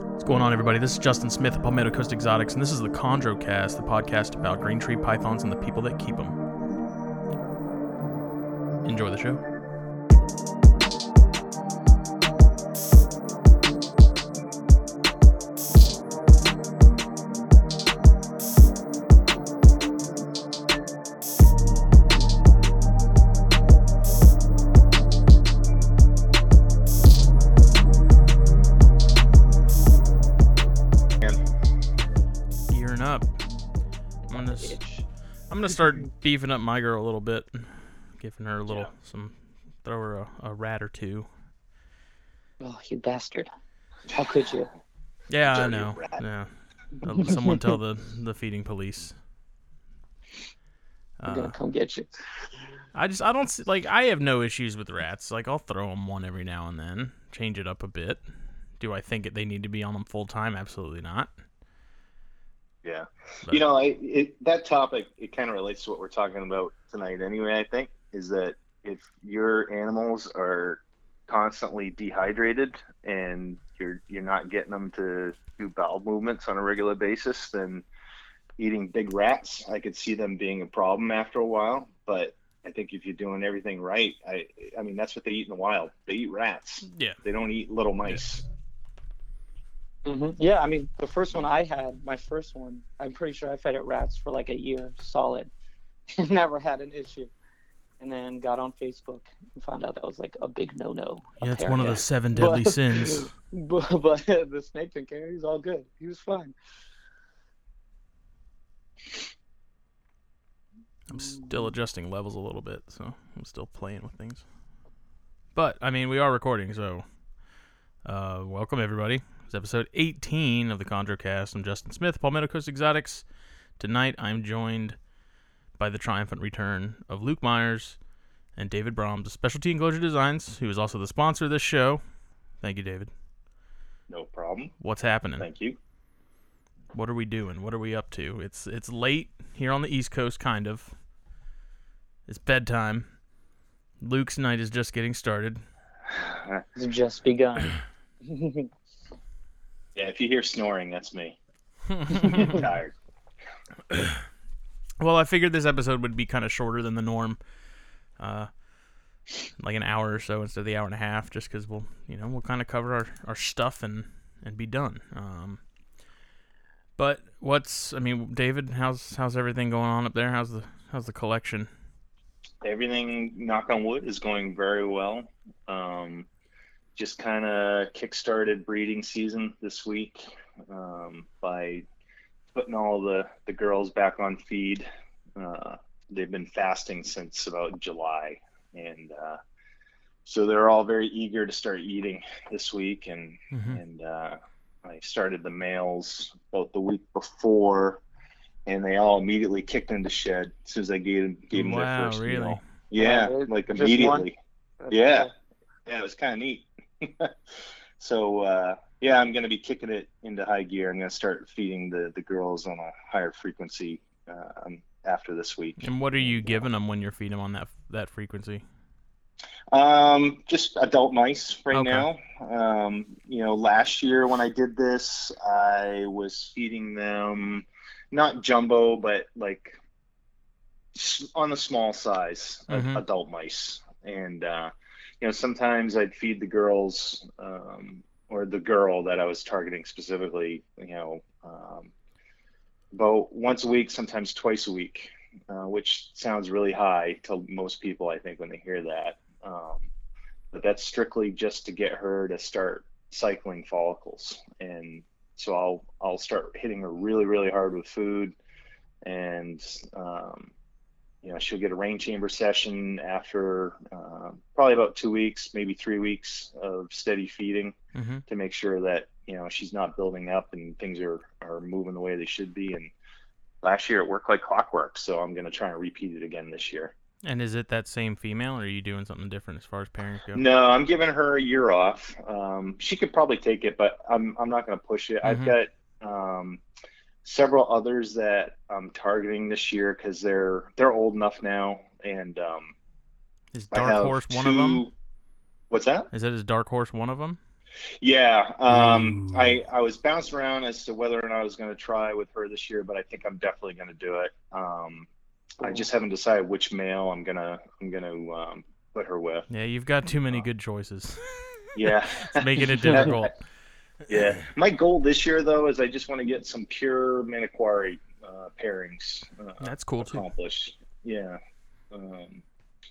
What's going on, everybody? This is Justin Smith of Palmetto Coast Exotics, and this is the Chondrocast, the podcast about green tree pythons and the people that keep them. Enjoy the show. Gonna start beefing up my girl a little bit, giving her a little Yeah. some, throw her a, a rat or two. Oh, you bastard. How could you? Yeah, I know. rat. Yeah. Uh, Someone tell the the feeding police. I'm Uh, gonna come get you. I just I don't see, like I have no issues with rats. Like I'll throw them one every now and then, change it up a bit. Do I think it, they need to be on them full time? Absolutely not. Yeah. But- You know, I, it, that topic, it kind of relates to what we're talking about tonight anyway, I think, is that if your animals are constantly dehydrated and you're you're not getting them to do bowel movements on a regular basis, then eating big rats, I could see them being a problem after a while. But I think if you're doing everything right, I I mean that's what they eat in the wild. They eat rats. Yeah. They don't eat little mice. Hmm Yeah, I mean, the first one I had, my first one, I'm pretty sure I fed it rats for like a year solid. Never had an issue. And then got on Facebook and found out that was like a big no no. Yeah, it's one of the seven deadly But- sins. But, but the snake didn't care. He was all good. He was fine. I'm still adjusting levels a little bit, so I'm still playing with things. But I mean, we are recording, so uh, welcome everybody. It's episode 18 of the Chondrocast. I'm Justin Smith, Palmetto Coast Exotics. Tonight, I'm joined by the triumphant return of Luc Myers and David Brahms of Specialty Enclosure Designs, who is also the sponsor of this show. Thank you, David. No problem. What's happening? Thank you. What are we doing? What are we up to? It's it's late here on the East Coast, kind of. It's bedtime. Luc's night is just getting started. It's just begun. Yeah, if you hear snoring, that's me. I'm tired. Well, I figured this episode would be kind of shorter than the norm, uh, like an hour or so instead of the hour and a half, just because we'll, you know, we'll kind of cover our, our stuff and and be done. Um, but what's, I mean, David, how's how's everything going on up there? How's the how's the collection? Everything, knock on wood, is going very well. Um, just kind of kick-started breeding season this week um, by putting all the, the girls back on feed. Uh, they've been fasting since about July, and uh, so they're all very eager to start eating this week. And Mhm. and uh, I started the males about the week before, and they all immediately kicked into shed as soon as I gave gave them Wow, their first really? meal. Yeah, Wow, like immediately. Yeah. cool. Yeah, it was kind of neat. so uh, yeah, I'm gonna be kicking it into high gear. I'm gonna start feeding the the girls on a higher frequency um, after this week. And what are you giving them when you're feeding them on that that frequency? Um, just adult mice right Okay. now. Um, you know, last year when I did this, I was feeding them not jumbo, but like on the small size Mhm. adult mice. And uh, you know, sometimes I'd feed the girls um, or the girl that I was targeting specifically. You know, um, about once a week, sometimes twice a week, uh, which sounds really high to most people, I think, when they hear that. Um, but that's strictly just to get her to start cycling follicles, and so I'll I'll start hitting her really really hard with food, and um, you know she'll get a rain chamber session after uh, probably about two weeks, maybe three weeks of steady feeding Mm-hmm. to make sure that you know she's not building up and things are are moving the way they should be. And last year it worked like clockwork, so I'm going to try and repeat it again this year. And is it that same female, or are you doing something different as far as pairings go? No, I'm giving her a year off. Um, she could probably take it, but I'm I'm not going to push it. I've Mhm. got um, several others that I'm targeting this year because they're they're old enough now, and um, Is Dark have Horse one of them? What's that? Is that his Dark Horse one of them? Yeah, um, I I was bouncing around as to whether or not I was going to try with her this year, but I think I'm definitely going to do it. Um, I just haven't decided which male I'm gonna I'm gonna um, put her with. Yeah, you've got too many good choices. Yeah, it's making it difficult. Yeah. My goal this year though is I just want to get some pure Manokwari uh, pairings uh, That's cool too. accomplished. Yeah. Um,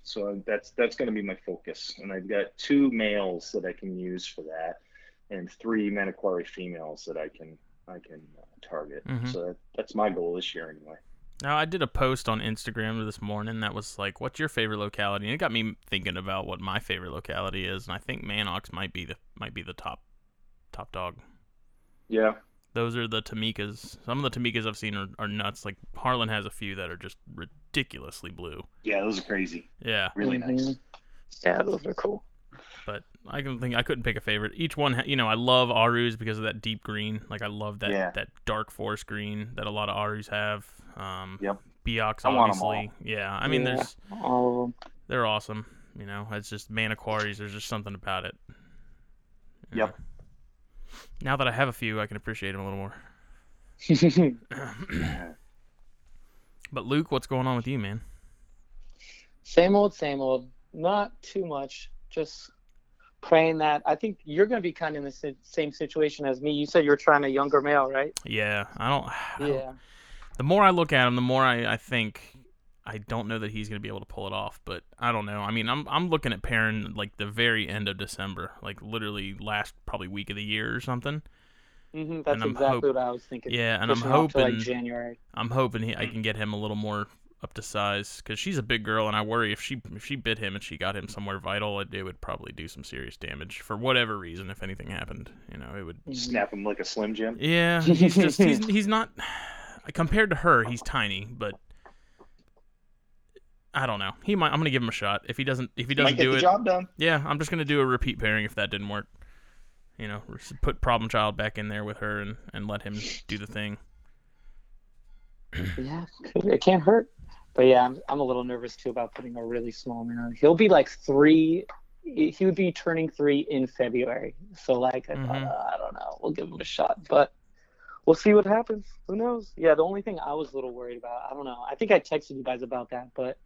so that's that's going to be my focus, and I've got two males that I can use for that, and three Manokwari females that I can I can uh, target. Mhm. So that, that's my goal this year anyway. Now, I did a post on Instagram this morning that was like, "What's your favorite locality?" And it got me thinking about what my favorite locality is, and I think Manox might be the might be the top top dog. Yeah. Those are the Tamikas. Some of the Tamikas I've seen are, are nuts. Like Harlan has a few that are just ridiculously blue. Yeah, those are crazy. Yeah, Really Mhm. nice. Yeah, those are cool. but I can think I couldn't pick a favorite. Each one, you know, I love Arus because of that deep green. Like I love that Yeah. that dark forest green that a lot of Arus have. Um, Yep. Biaks, I want 'em all. obviously. Yeah, I mean, Yeah. there's All of them. they're awesome. You know, it's just Manokwaris. There's just something about it. You Yep. Know. Now that I have a few, I can appreciate them a little more. But Luc, what's going on with you, man? same old, same old. Not too much. Just praying that. I think you're going to be kind of in the si- same situation as me. You said you're trying a younger male, right? Yeah, I don't. I don't- Yeah. The more I look at him, the more I, I think I don't know that he's gonna be able to pull it off. But I don't know. I mean, I'm I'm looking at pairing like the very end of December, like literally last probably week of the year or something. hmm That's exactly hope- what I was thinking. Yeah, and I'm Pushing off to, hoping like January. I'm hoping he, I can get him a little more up to size because she's a big girl, and I worry if she if she bit him and she got him somewhere vital, it, it would probably do some serious damage for whatever reason. If anything happened, you know, it would. Mhm. Snap him like a Slim Jim. Yeah, he's just he's he's not compared to her. He's tiny, but I don't know. He might. I'm gonna give him a shot. If he doesn't, if he doesn't get do the it, job done. yeah, I'm just gonna do a repeat pairing if that didn't work. You know, put problem child back in there with her and and let him do the thing. Yeah, it can't hurt. But yeah, I'm, I'm a little nervous too about putting a really small man. He'll be like three. He would be turning three in February. So like, I, thought, Mhm. uh, I don't know. We'll give him a shot, but we'll see what happens. Who knows? Yeah, the only thing I was a little worried about, I don't know. I think I texted you guys about that, but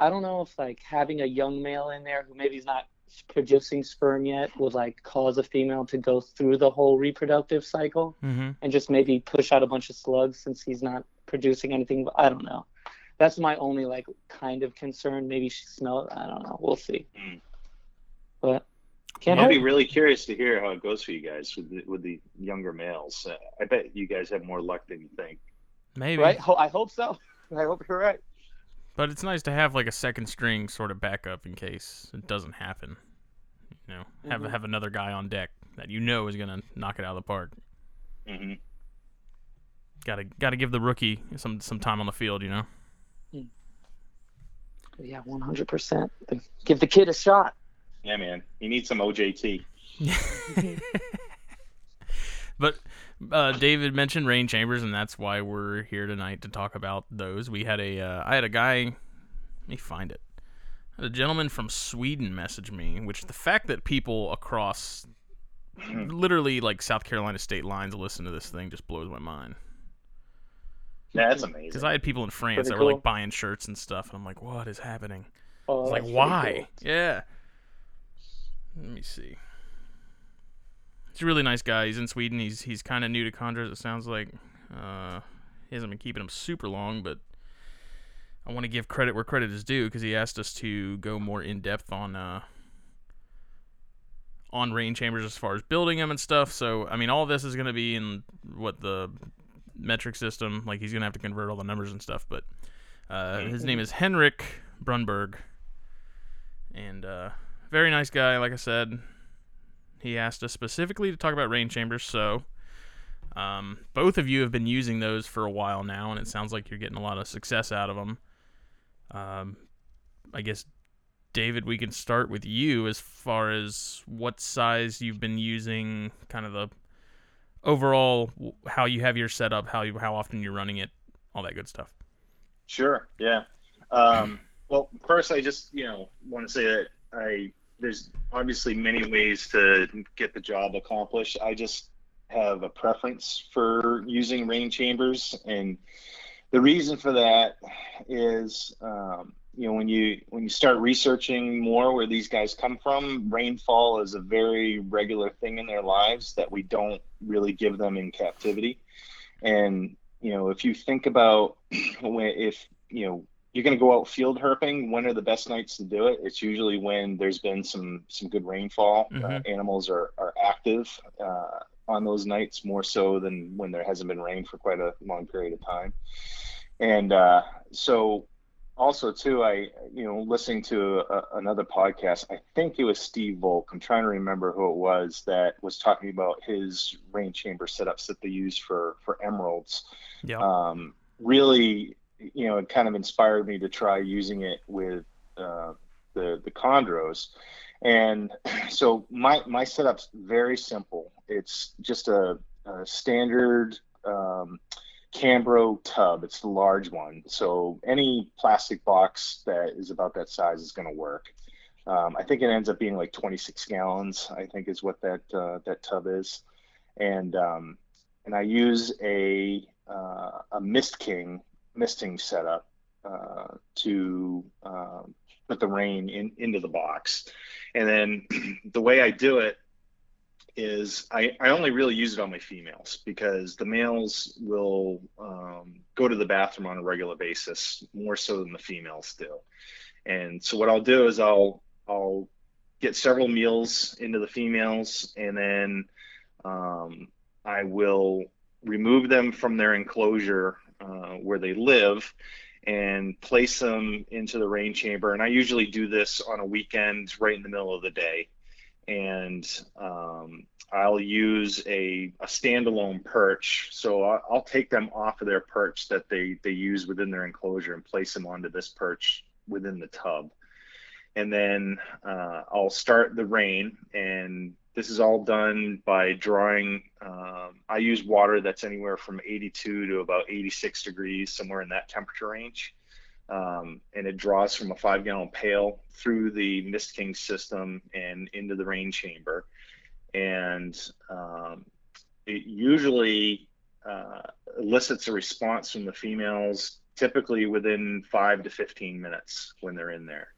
I don't know if like having a young male in there who maybe is not producing sperm yet would like cause a female to go through the whole reproductive cycle Mm-hmm. and just maybe push out a bunch of slugs since he's not producing anything. But I don't know. That's my only like kind of concern. Maybe she smell it. I don't know. We'll see. Mm. But can't I'll hurt. be really curious to hear how it goes for you guys with the, with the younger males. Uh, I bet you guys have more luck than you think. Maybe. right? Ho- I hope so. I hope you're right. But it's nice to have like a second string sort of backup in case it doesn't happen. You know, have Mhm. have another guy on deck that you know is gonna knock it out of the park. hmm Got to got to give the rookie some some time on the field. You know. Yeah, 100%. Give the kid a shot. Yeah, man. You need some OJT. but uh, David mentioned rain chambers, and that's why we're here tonight to talk about those. We had a uh, I had a guy. Let me find it. A gentleman from Sweden message me, which the fact that people across literally like South Carolina state lines listen to this thing just blows my mind. Yeah, that's amazing. Because I had people in France Pretty that were cool. like buying shirts and stuff, and I'm like, what is happening? Oh, It's like, why? Yeah. Let me see. He's a really nice guy. He's in Sweden. He's he's kind of new to chondros. It sounds like. Uh, he hasn't been keeping him super long, but I want to give credit where credit is due because he asked us to go more in depth on uh, on rain chambers as far as building them and stuff. So I mean, all this is going to be in what the metric system. Like he's going to have to convert all the numbers and stuff. But uh, his name is Henrik Brunberg, and uh, very nice guy. Like I said, he asked us specifically to talk about rain chambers. So um, both of you have been using those for a while now, and it sounds like you're getting a lot of success out of them. Um, I guess David, we can start with you as far as what size you've been using, kind of the overall how you have your setup, how you how often you're running it, all that good stuff. Sure. Yeah. Um, well, first, I just you know want to say that I there's obviously many ways to get the job accomplished. I just have a preference for using rain chambers, and the reason for that is, um, you know, when you when you start researching more where these guys come from, rainfall is a very regular thing in their lives that we don't really give them in captivity, and you know, if you think about when if you know you're going to go out field herping, when are the best nights to do it? It's usually when there's been some some good rainfall. Uh, Mhm. Uh, animals are are active uh, on those nights more so than when there hasn't been rain for quite a long period of time. And uh, so, also too, I you know listening to a, another podcast, I think it was Steve Volk. I'm trying to remember who it was that was talking about his rain chamber setups that they use for for emeralds Yeah. um, really, you know, it kind of inspired me to try using it with uh, the the chondros. And so my my setup's very simple. It's just a, a standard um, Cambro tub. It's the large one. So any plastic box that is about that size is going to work. Um, I think it ends up being like 26 gallons. I think is what that uh, that tub is, and um, and I use a uh, a Mist King misting setup uh, to um, put the rain in into the box, and then the way I do it is I, I only really use it on my females because the males will um, go to the bathroom on a regular basis more so than the females do. And so what I'll do is I'll I'll get several meals into the females and then um, I will remove them from their enclosure uh, where they live and place them into the rain chamber. And I usually do this on a weekend right in the middle of the day and um, I'll use a, a standalone perch. So I'll, I'll take them off of their perch that they, they use within their enclosure and place them onto this perch within the tub. And then uh, I'll start the rain. And this is all done by drawing. Um, I use water that's anywhere from 82 to about 86 degrees, somewhere in that temperature range um, and it draws from a five gallon pail through the Mist King system and into the rain chamber. And um, it usually uh, elicits a response from the females, typically within five to 15 minutes when they're in there.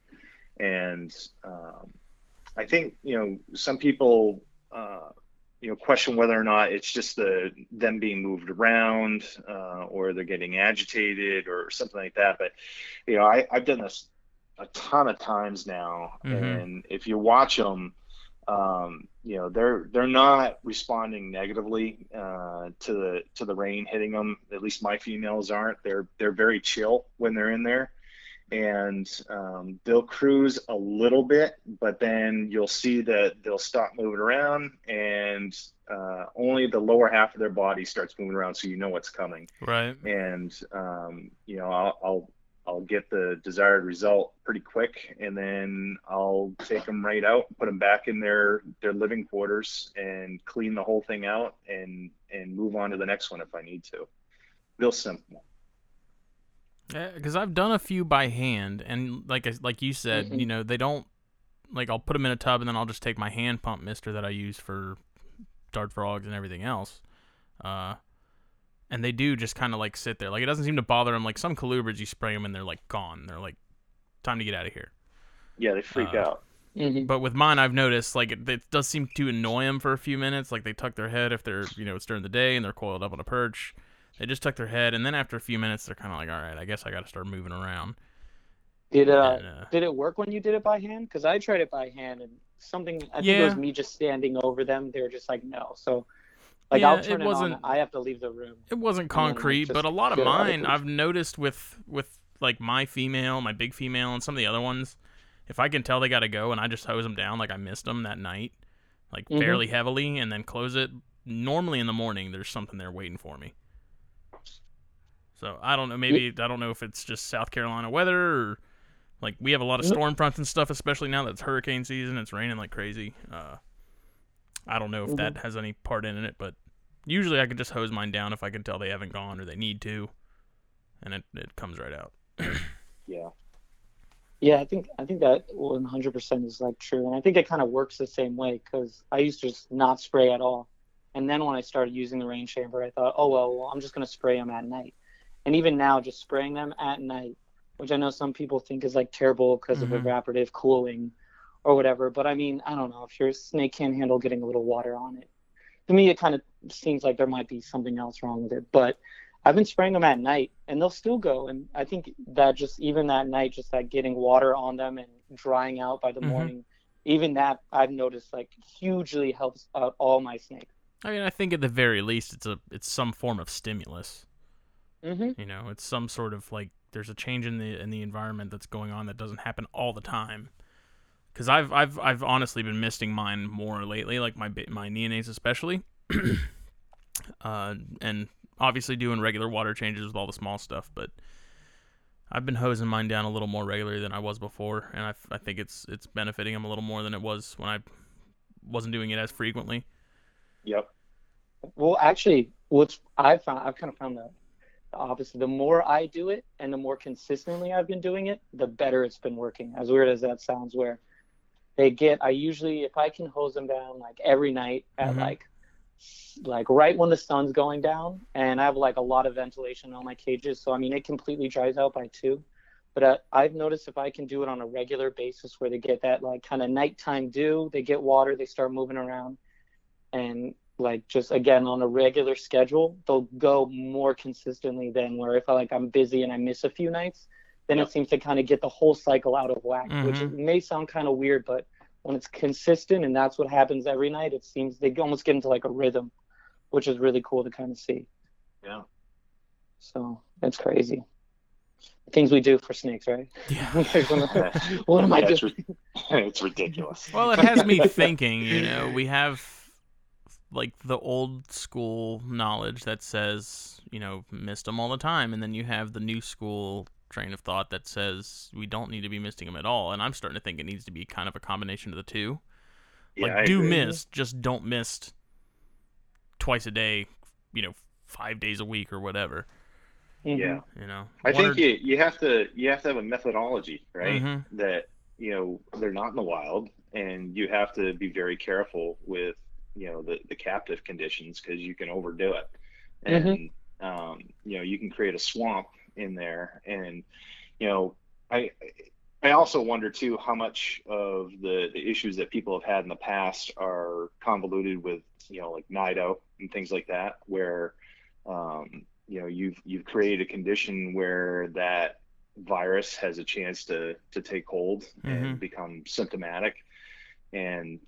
And um, I think, you know, some people, uh, you know, question whether or not it's just the them being moved around uh, or they're getting agitated or something like that. But you know, I, I've done this a ton of times now, Mhm. and if you watch them, um, you know, they're they're not responding negatively uh, to the to the rain hitting them. At least my females aren't. They're they're very chill when they're in there and um, they'll cruise a little bit, but then you'll see that they'll stop moving around, and uh, only the lower half of their body starts moving around, so you know what's coming. Right. And um, you know, I'll, I'll I'll get the desired result pretty quick, and then I'll take them right out, put them back in their their living quarters, and clean the whole thing out, and and move on to the next one if I need to. Real simple. Because I've done a few by hand, and like like you said, Mhm. you know, they don't like I'll put them in a tub, and then I'll just take my hand pump mister that I use for dart frogs and everything else, uh, and they do just kind of like sit there. Like it doesn't seem to bother them. Like some colubrids, you spray them and they're like gone. They're like, time to get out of here. Yeah, they freak Uh, out. Mhm. But with mine, I've noticed like it, it does seem to annoy them for a few minutes. Like they tuck their head if they're you know it's during the day and they're coiled up on a perch. They just tuck their head, and then after a few minutes, they're kind of like, all right, I guess I got to start moving around. Did uh, And, uh, did it work when you did it by hand? Because I tried it by hand and something. I think it was me just standing over them. They were just like no. So, like Yeah, I'll it turn it, wasn't- on. I have to leave the room. It wasn't And then, like, concrete, but a lot of get out of mine. I've noticed with with like my female, my big female, and some of the other ones. If I can tell they got to go and I just hose them down like I missed them that night, like Mhm. fairly heavily, and then close it. Normally in the morning, there's something there waiting for me. So I don't know. Maybe I don't know if it's just South Carolina weather or like we have a lot of storm fronts and stuff, especially now that it's hurricane season. It's raining like crazy. Uh, I don't know if that has any part in it, but usually I can just hose mine down if I can tell they haven't gone or they need to, and it, it comes right out. Yeah. Yeah, I think I think that 100% is like true, and I think it kind of works the same way because I used to just not spray at all, and then when I started using the rain chamber, I thought, oh well, well I'm just gonna spray them at night, and even now, just spraying them at night, which I know some people think is like terrible because Mhm. of evaporative cooling, or whatever. But I mean, I don't know if your snake can't handle getting a little water on it. To me, it kind of seems like there might be something else wrong with it, but I've been spraying them at night and they'll still go. And I think that just even that night, just that getting water on them and drying out by the Mhm. morning, even that I've noticed like hugely helps out all my snakes. I mean, I think at the very least, it's a it's some form of stimulus. Mm-hmm. You know, it's some sort of like there's a change in the in the environment that's going on that doesn't happen all the time. Because I've I've I've honestly been misting mine more lately, like my my neonates especially, uh, and obviously doing regular water changes with all the small stuff. But I've been hosing mine down a little more regularly than I was before, and I, I think it's it's benefiting them a little more than it was when I wasn't doing it as frequently. Yep. Well, actually, what's I've found, I've kind of found the, opposite. The more I do it and the more consistently I've been doing it, the better it's been working. As weird as that sounds, where they get, I usually, if I can hose them down like every night at Mhm. like, like right when the sun's going down, and I have like a lot of ventilation on my cages, so I mean it completely dries out by two. But uh, I've noticed if I can do it on a regular basis, where they get that like kind of nighttime dew, they get water, they start moving around, and like just again on a regular schedule, they'll go more consistently than where if I like I'm busy and I miss a few nights, then Yep. it seems to kind of get the whole cycle out of whack, which Mhm. may sound kind of weird, but when it's consistent and that's what happens every night, it seems they almost get into like a rhythm, which is really cool to kind of see. Yeah. So that's crazy. Things we do for snakes, right? Yeah. what am I Yeah, it's, doing? ri- it's ridiculous. Well, it has me thinking, you know, we have like the old school knowledge that says, you know, mist them all the time, and then you have the new school train of thought that says we don't need to be misting them at all. And I'm starting to think it needs to be kind of a combination of the two. Like, I do agree. mist, just don't miss twice a day, you know, five days a week or whatever. Mhm. Yeah. You know, I think or- you, you have to you have to have a methodology, right? Mhm. That you know they're not in the wild, and you have to be very careful with you know the the captive conditions because you can overdo it, and um, you know you can create a swamp in there, and you know I I also wonder too how much of the the issues that people have had in the past are convoluted with you know like Nido and things like that, where um, you know you've you've created a condition where that virus has a chance to to take hold Mhm. and become symptomatic. And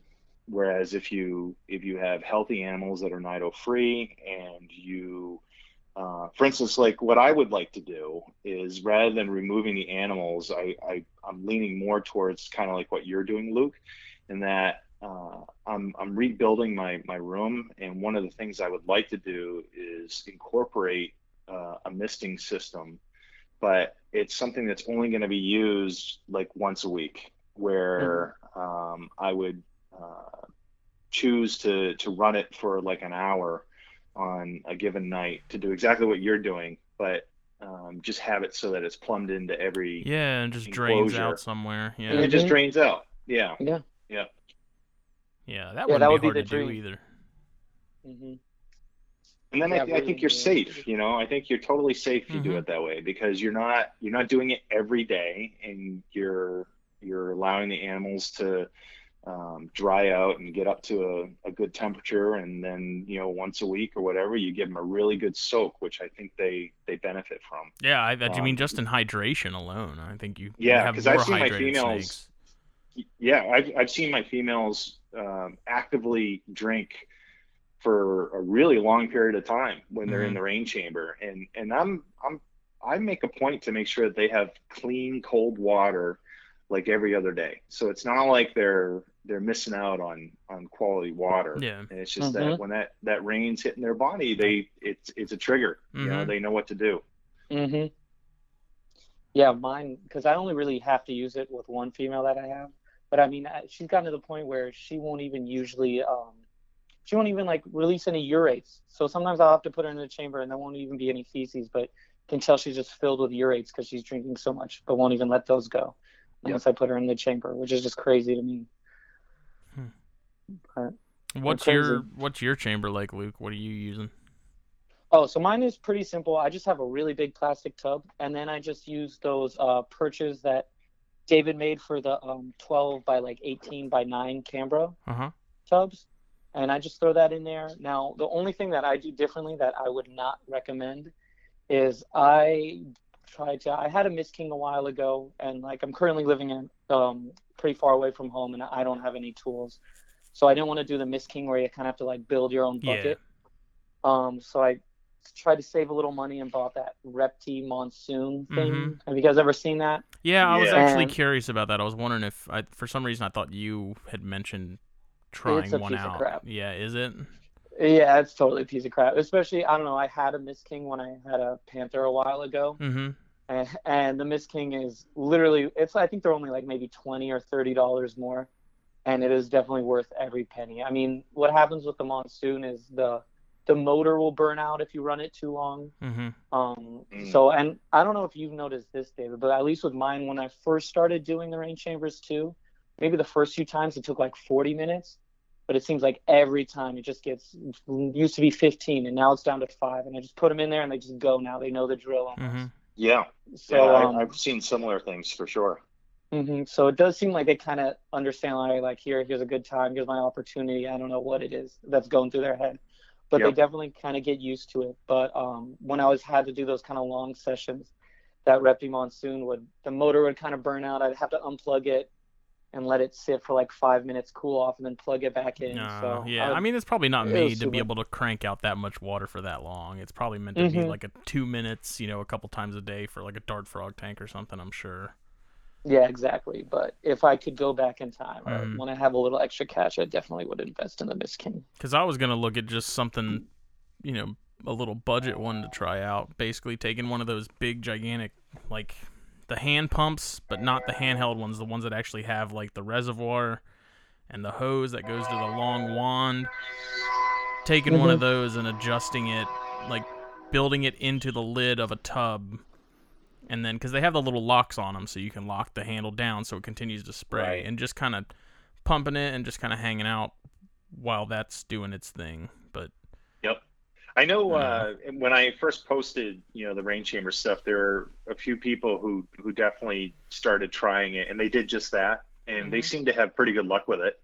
whereas if you if you have healthy animals that are nido free and you uh, for instance like what i would like to do is rather than removing the animals i, I i'm leaning more towards kind of like what you're doing Luc in that uh, I'm, I'm rebuilding my, my room. And one of the things i would like to do is incorporate uh, a misting system but it's something that's only going to be used like once a week where um, i would uh, choose to to run it for like an hour on a given night to do exactly what you're doing but um, just have it so that it's plumbed into every yeah, and just drains out somewhere. Yeah, and Yeah, it just Mhm. drains out yeah Yeah. yeah, that Yeah, wouldn't that would be hard the to do dream. either. hmm and then Yeah, I, I think you're yeah. safe you know i think you're totally safe if you do Mhm. it that way because you're not you're not doing it every day and you're you're allowing the animals to um, dry out and get up to a, a good temperature and then you know once a week or whatever you give them a really good soak which i think they they benefit from Yeah, I, I mean Um, just in hydration alone, I think you Yeah, you have 'cause more I've seen my females- snakes. yeah i've, I've seen my females um, actively drink for a really long period of time when they're in Mhm. the rain chamber and and i'm i'm i make a point to make sure that they have clean cold water like every other day so it's not like they're they're missing out on on quality water Yeah. and it's just Mhm. that when that that rain's hitting their body they it's it's a trigger you know Mhm. they know what to do hmm Yeah, mine because I only really have to use it with one female that I have. But I mean, I- she's gotten to the point where she won't even usually, um, she won't even like release any urates. So sometimes I'll have to put her in the chamber and there won't even be any feces, but can tell she's just filled with urates because she's drinking so much, but won't even let those go. Unless I put her in the chamber, which is just crazy to me. What's crazy. your What's your chamber like, Luc? What are you using? Oh, so mine is pretty simple. I just have a really big plastic tub, and then I just use those uh, perches that David made for the um, 12 by like 18 by 9 Cambro Uh huh. tubs, and I just throw that in there. Now, the only thing that I do differently that I would not recommend is I tried to. I had a Mist King a while ago, and like I'm currently living in um, pretty far away from home, and I don't have any tools, so I didn't want to do the Mist King where you kind of have to like build your own bucket. Yeah. bucket. Um, so I tried to save a little money and bought that Repti Monsoon thing. Mhm. Have you guys ever seen that? Yeah, I was Yeah. actually And- curious about that. I was wondering if, I, for some reason, I thought you had mentioned trying a one piece of out. crap. Yeah, is it? Yeah, it's totally a piece of crap. Especially, I don't know. I had a Mist King when I had a Panther a while ago, Mm-hmm. and, and the Mist King is literally. It's. I think they're only like maybe twenty or thirty dollars more, and it is definitely worth every penny. I mean, what happens with the monsoon is the the motor will burn out if you run it too long. Mm-hmm. Um, Mm. So, and I don't know if you've noticed this, David, but at least with mine, when I first started doing the rain chambers too, maybe the first few times it took like 40 minutes, but it seems like every time it just gets used to be 15 and now it's down to five, and I just put them in there and they just go now. They know the drill almost. Mm-hmm. Yeah, So, yeah, um, I, I've seen similar things for sure. hmm So it does seem like they kind of understand, like, like here, here's a good time, here's my opportunity. I don't know what it is that's going through their head, but they definitely kind of get used to it. But um, when I was had to do those kind of long sessions, that Repti Monsoon would the motor would kind of burn out. I'd have to unplug it and let it sit for like five minutes, cool off, and then plug it back in. Uh, so yeah, would- I mean, it's probably not made to super- be able to crank out that much water for that long. It's probably meant to be Mhm. like a two minutes, you know, a couple times a day for like a dart frog tank or something. I'm sure. yeah, exactly. But if I could go back in time, or Mhm. when I have a little extra cash, I definitely would invest in the Mist King. Because I was gonna look at just something, you know, a little budget one to try out. Basically, taking one of those big, gigantic, like the hand pumps, but not the handheld ones. The ones that actually have like the reservoir and the hose that goes to the long wand. Taking one of mm-hmm. those and adjusting it, like building it into the lid of a tub. And then, because they have the little locks on them, so you can lock the handle down so it continues to spray, Right. and just kind of pumping it and just kind of hanging out while that's doing its thing. I know Uh, when I first posted, you know, the rain chamber stuff, there were a few people who who definitely started trying it, and they did just that, and they Mhm. seem to have pretty good luck with it.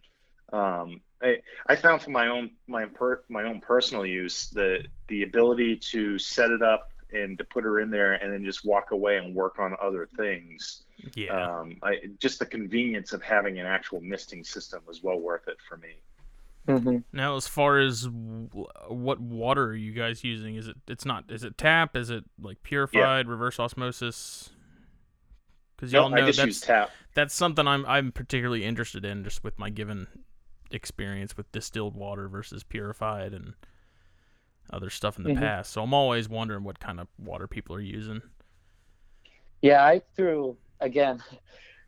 Um, I I found for my own my per, my own personal use the the ability to set it up and to put her in there and then just walk away and work on other things. yeah, Um, I just the convenience of having an actual misting system was well worth it for me. Mm-hmm. now as far as w- what water are you guys using? Is it it's not is it tap? Is it like purified reverse osmosis? Because y'all No, I know just that's use tap. that's something I'm I'm particularly interested in, just with my given experience with distilled water versus purified and other stuff in the Mhm. past. So I'm always wondering what kind of water people are using. Yeah, I threw again.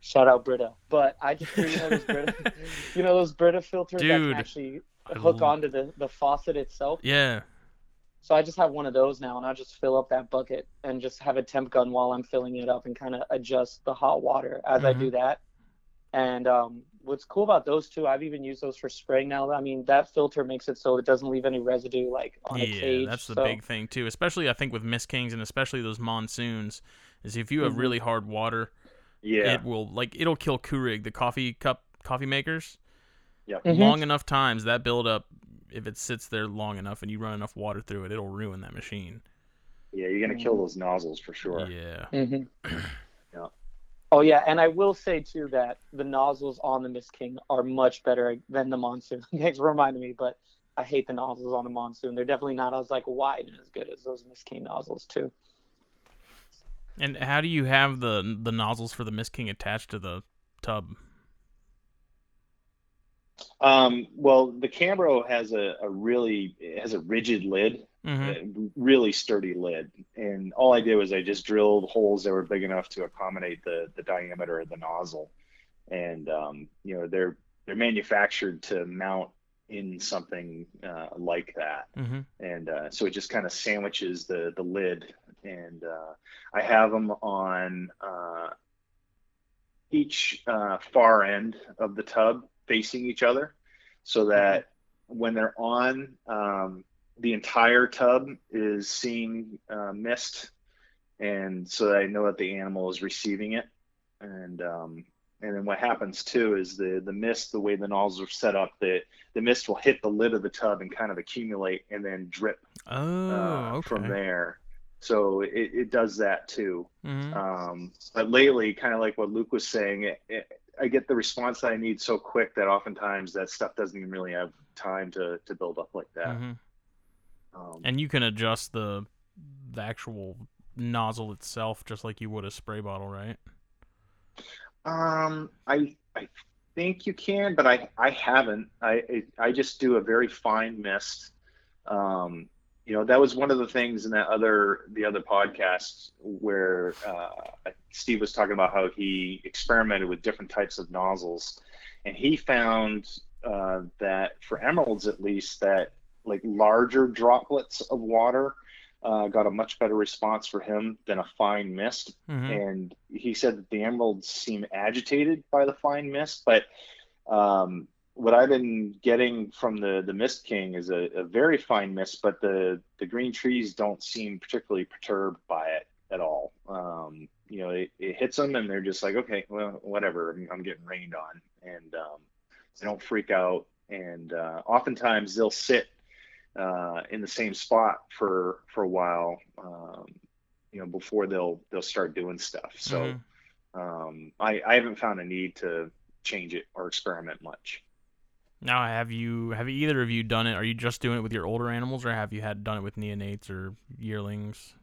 Shout out Brita, but I just you know those Brita, you know those Brita filters that Dude, can actually hook onto the the faucet itself. Yeah, So I just have one of those now, and I just fill up that bucket and just have a temp gun while I'm filling it up and kind of adjust the hot water as I Mm-hmm. do that. And um, what's cool about those two, I've even used those for spraying now. I mean, that filter makes it so it doesn't leave any residue like on a cage. yeah, that's the so, big thing too. Especially I think with Mist Kings and especially those monsoons, is if you have Mhm. really hard water, Yeah. it will like it'll kill Keurig, the coffee cup coffee makers. Yeah. Mhm. Long enough times that buildup, if it sits there long enough and you run enough water through it, it'll ruin that machine. Yeah, you're gonna kill those nozzles for sure. Yeah. Mhm. Yeah. Oh yeah, and I will say too that the nozzles on the Mist King are much better than the Monsoon. Thanks for reminding me, but I hate the nozzles on the Monsoon. They're definitely not as like wide and as good as those Mist King nozzles too. And how do you have the the nozzles for the Mist King attached to the tub? Um, well, the Cambro has a, a really it has a rigid lid, Mm-hmm. a really sturdy lid, and all I did was I just drilled holes that were big enough to accommodate the the diameter of the nozzle, and um, you know they're they're manufactured to mount in something uh, like that. Mm-hmm. and uh, so it just kind of sandwiches the the lid and uh, i have them on uh, each uh, far end of the tub facing each other, so that when they're on, um, the entire tub is seeing uh, mist, and so that I know that the animal is receiving it. And um, and then what happens too is the the mist, the way the nozzles are set up, the the mist will hit the lid of the tub and kind of accumulate and then drip Oh, uh, okay. from there. So it, it does that too. Mhm. Um, but lately, kind of like what Luc was saying, it, it, I get the response that I need so quick that oftentimes that stuff doesn't even really have time to, to build up like that. Mhm. Um, And you can adjust the the actual nozzle itself just like you would a spray bottle, right? um, I I think you can, but I I haven't. I I I just do a very fine mist. Um, you know, that was one of the things in that other the other podcast where uh, Steve was talking about how he experimented with different types of nozzles, and he found uh, that for emeralds at least that like larger droplets of water uh, got a much better response for him than a fine mist Mm-hmm. and he said that the emeralds seem agitated by the fine mist but um, what i've been getting from the the mist king is a, a very fine mist but the the green trees don't seem particularly perturbed by it at all. Um, you know it, it hits them and they're just like okay well whatever i'm, I'm getting rained on. And um, they don't freak out. And uh, oftentimes they'll sit uh, in the same spot for for a while um, you know before they'll they'll start doing stuff. So Mhm. um, I, I haven't found a need to change it or experiment much Now, have you have either of you done it? Are you just doing it with your older animals, or have you had done it with neonates or yearlings?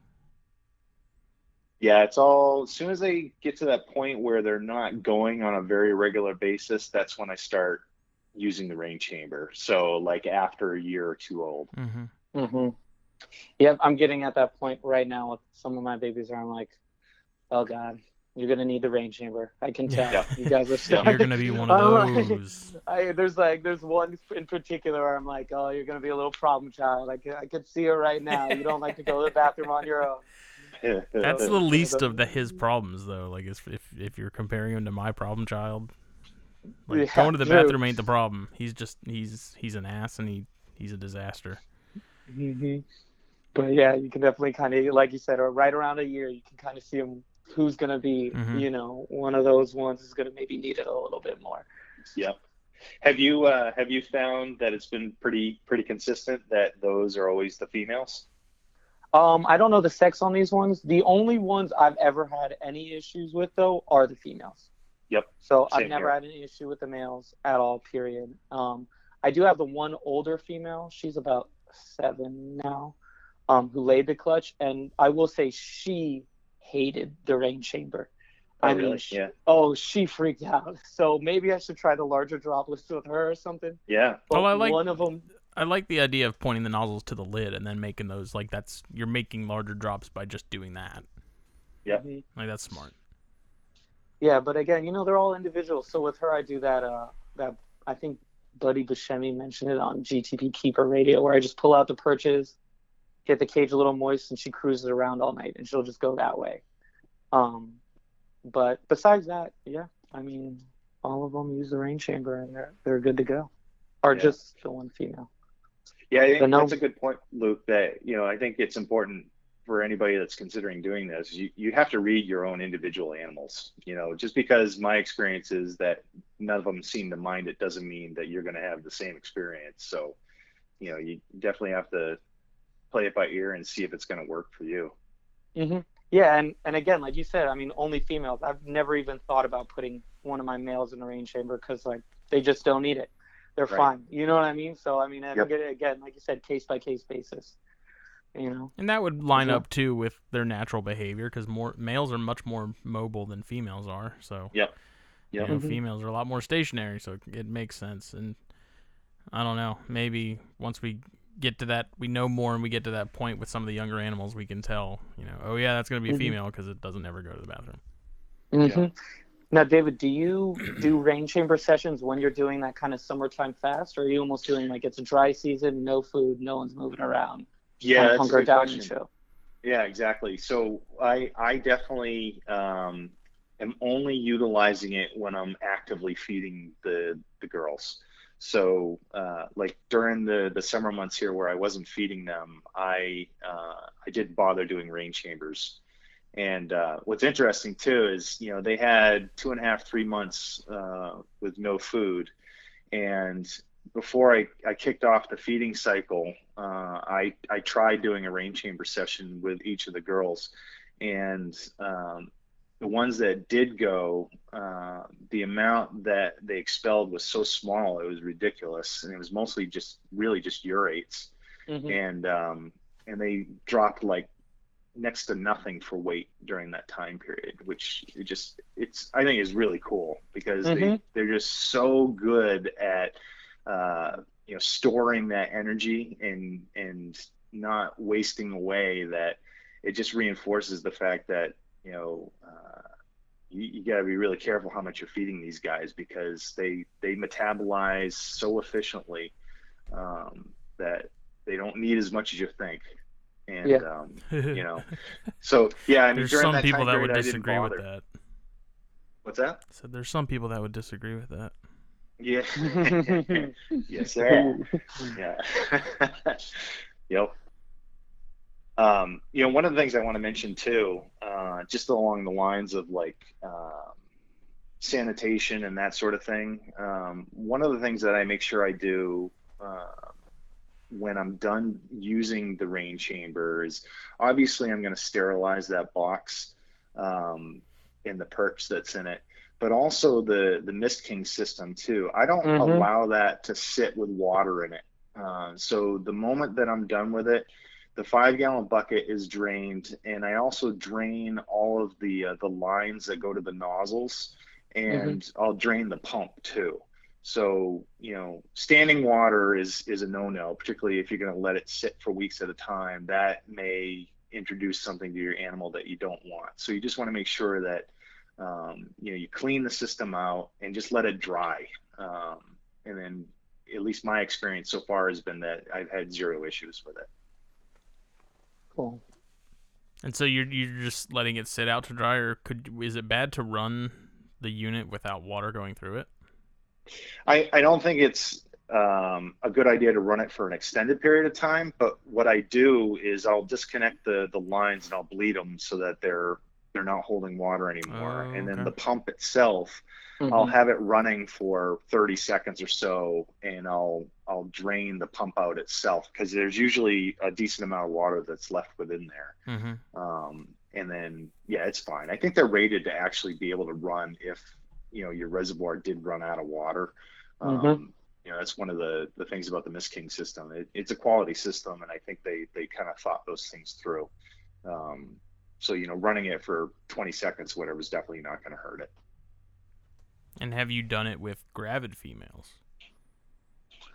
yeah it's all as soon as they get to that point where they're not going on a very regular basis that's when i start using the rain chamber so like after a year or two old Mm-hmm. Mm-hmm. Yep, I'm getting at that point right now with some of my babies where I'm like, oh god, you're gonna need the rain chamber. I can tell. Yeah. You guys are starting. You're gonna be one of I'm like- those. I, there's like there's one in particular where I'm like, oh, you're gonna be a little problem child. I can I can see her right now. You don't like to go to the bathroom on your own. That's the least of the his problems, though. Like, if if, if you're comparing him to my problem child, like Yeah, going to the true. bathroom ain't the problem. He's just he's he's an ass and he he's a disaster. hmm But yeah, you can definitely kind of, like you said, or right around a year, you can kind of see 'em who's going to be, Mhm. you know, one of those ones is going to maybe need it a little bit more. Yep. Have you uh, have you found that it's been pretty pretty consistent that those are always the females? Um, I don't know the sex on these ones. The only ones I've ever had any issues with though are the females. Yep. So Same I've never here. had any issue with the males at all. Period. Um, I do have the one older female. She's about seven now. Um, who laid the clutch, and I will say she hated the rain chamber. Oh, I really? mean, she, yeah, oh, she freaked out. So maybe I should try the larger droplets with her or something. yeah, But Oh, I like- one of them. I like the idea of pointing the nozzles to the lid and then making those like that's you're making larger drops by just doing that. Yep. Like that's smart. Yeah, but again, you know, they're all individual. So with her, I do that. Uh, that I think Buddy Buscemi mentioned it on GTP Keeper Radio, where I just pull out the perches, get the cage a little moist, and she cruises around all night, and she'll just go that way. Um, but besides that, yeah, I mean, all of them use the rain chamber, and they're they're good to go, or Yeah. just the one female. yeah. I think that's a good point, Luc. That you know, I think it's important for anybody that's considering doing this. You you have to read your own individual animals. You know, just because my experience is that none of them seem to mind it doesn't mean that you're going to have the same experience. So, you know, you definitely have to play it by ear and see if it's going to work for you. hmm Yeah, and and again, like you said, I mean, only females. I've never even thought about putting one of my males in the rain chamber because like they just don't need it. They're Right. fine. You know what I mean? So I mean, I Yep. think it again, like you said, case by case basis. You know. And that would line Yeah. up too with their natural behavior because more males are much more mobile than females are. So Yep. you Yep. know, Mhm. females are a lot more stationary, so it makes sense. And I don't know, maybe once we get to that, we know more, and we get to that point with some of the younger animals, we can tell, you know, oh yeah, that's gonna be a Mhm. female because it doesn't ever go to the bathroom. hmm Now, David, do you do rain chamber sessions when you're doing that kind of summertime fast, or are you almost doing like it's a dry season, no food, no one's moving around, Yeah, kind of that's a hunker good down question. and chill? Yeah, exactly. So I I definitely um, am only utilizing it when I'm actively feeding the the girls. So, uh, like during the the summer months here where I wasn't feeding them, I uh, I didn't bother doing rain chambers. And uh, what's interesting too is you know they had two and a half three months uh, with no food, and before I, I kicked off the feeding cycle, uh, I I tried doing a rain chamber session with each of the girls, and um, the ones that did go, uh, the amount that they expelled was so small, it was ridiculous, and it was mostly just really just urates, mm-hmm. and um, and they dropped like next to nothing for weight during that time period, which it just it's I think is really cool because mm-hmm. they they're just so good at uh, you know storing that energy and and not wasting away that it just reinforces the fact that you know, uh, you, you got to be really careful how much you're feeding these guys because they they metabolize so efficiently um, that they don't need as much as you think. And yeah. um, you know, so yeah, I mean, there's some people that period, would disagree with that. What's that? So there's some people that would disagree with that. Yeah. yes, sir. Yeah. yep. Um, you know, one of the things I want to mention too, uh, just along the lines of like uh, sanitation and that sort of thing. Um, one of the things that I make sure I do uh, when I'm done using the rain chamber is obviously I'm going to sterilize that box um, and the perch that's in it, but also the the Mist King system too. I don't mm-hmm. allow that to sit with water in it. Uh, so the moment that I'm done with it, the five gallon bucket is drained and i also drain all of the uh, the lines that go to the nozzles and mm-hmm. i'll drain the pump too. So you know standing water is is a no-no particularly if you're going to let it sit for weeks at a time. That may introduce something to your animal that you don't want. So you just want to make sure that um, you know you clean the system out and just let it dry. Um, and then at least my experience so far has been that i've had zero issues with it Cool. And so you're you're just letting it sit out to dry, or could is it bad to run the unit without water going through it? I I don't think it's um, a good idea to run it for an extended period of time. But what I do is I'll disconnect the the lines and I'll bleed them so that they're they're not holding water anymore. Oh, and then okay. the pump itself, mm-hmm. I'll have it running for 30 seconds or so, and I'll I'll drain the pump out itself because there's usually a decent amount of water that's left within there. Mm-hmm. Um, and then yeah, it's fine. I think they're rated to actually be able to run if you know your reservoir did run out of water. Mm-hmm. Um, you know that's one of the the things about the Mist King system. It, it's a quality system, and I think they they kind of thought those things through. Um, so you know, running it for 20 seconds, whatever, is definitely not going to hurt it. And have you done it with gravid females?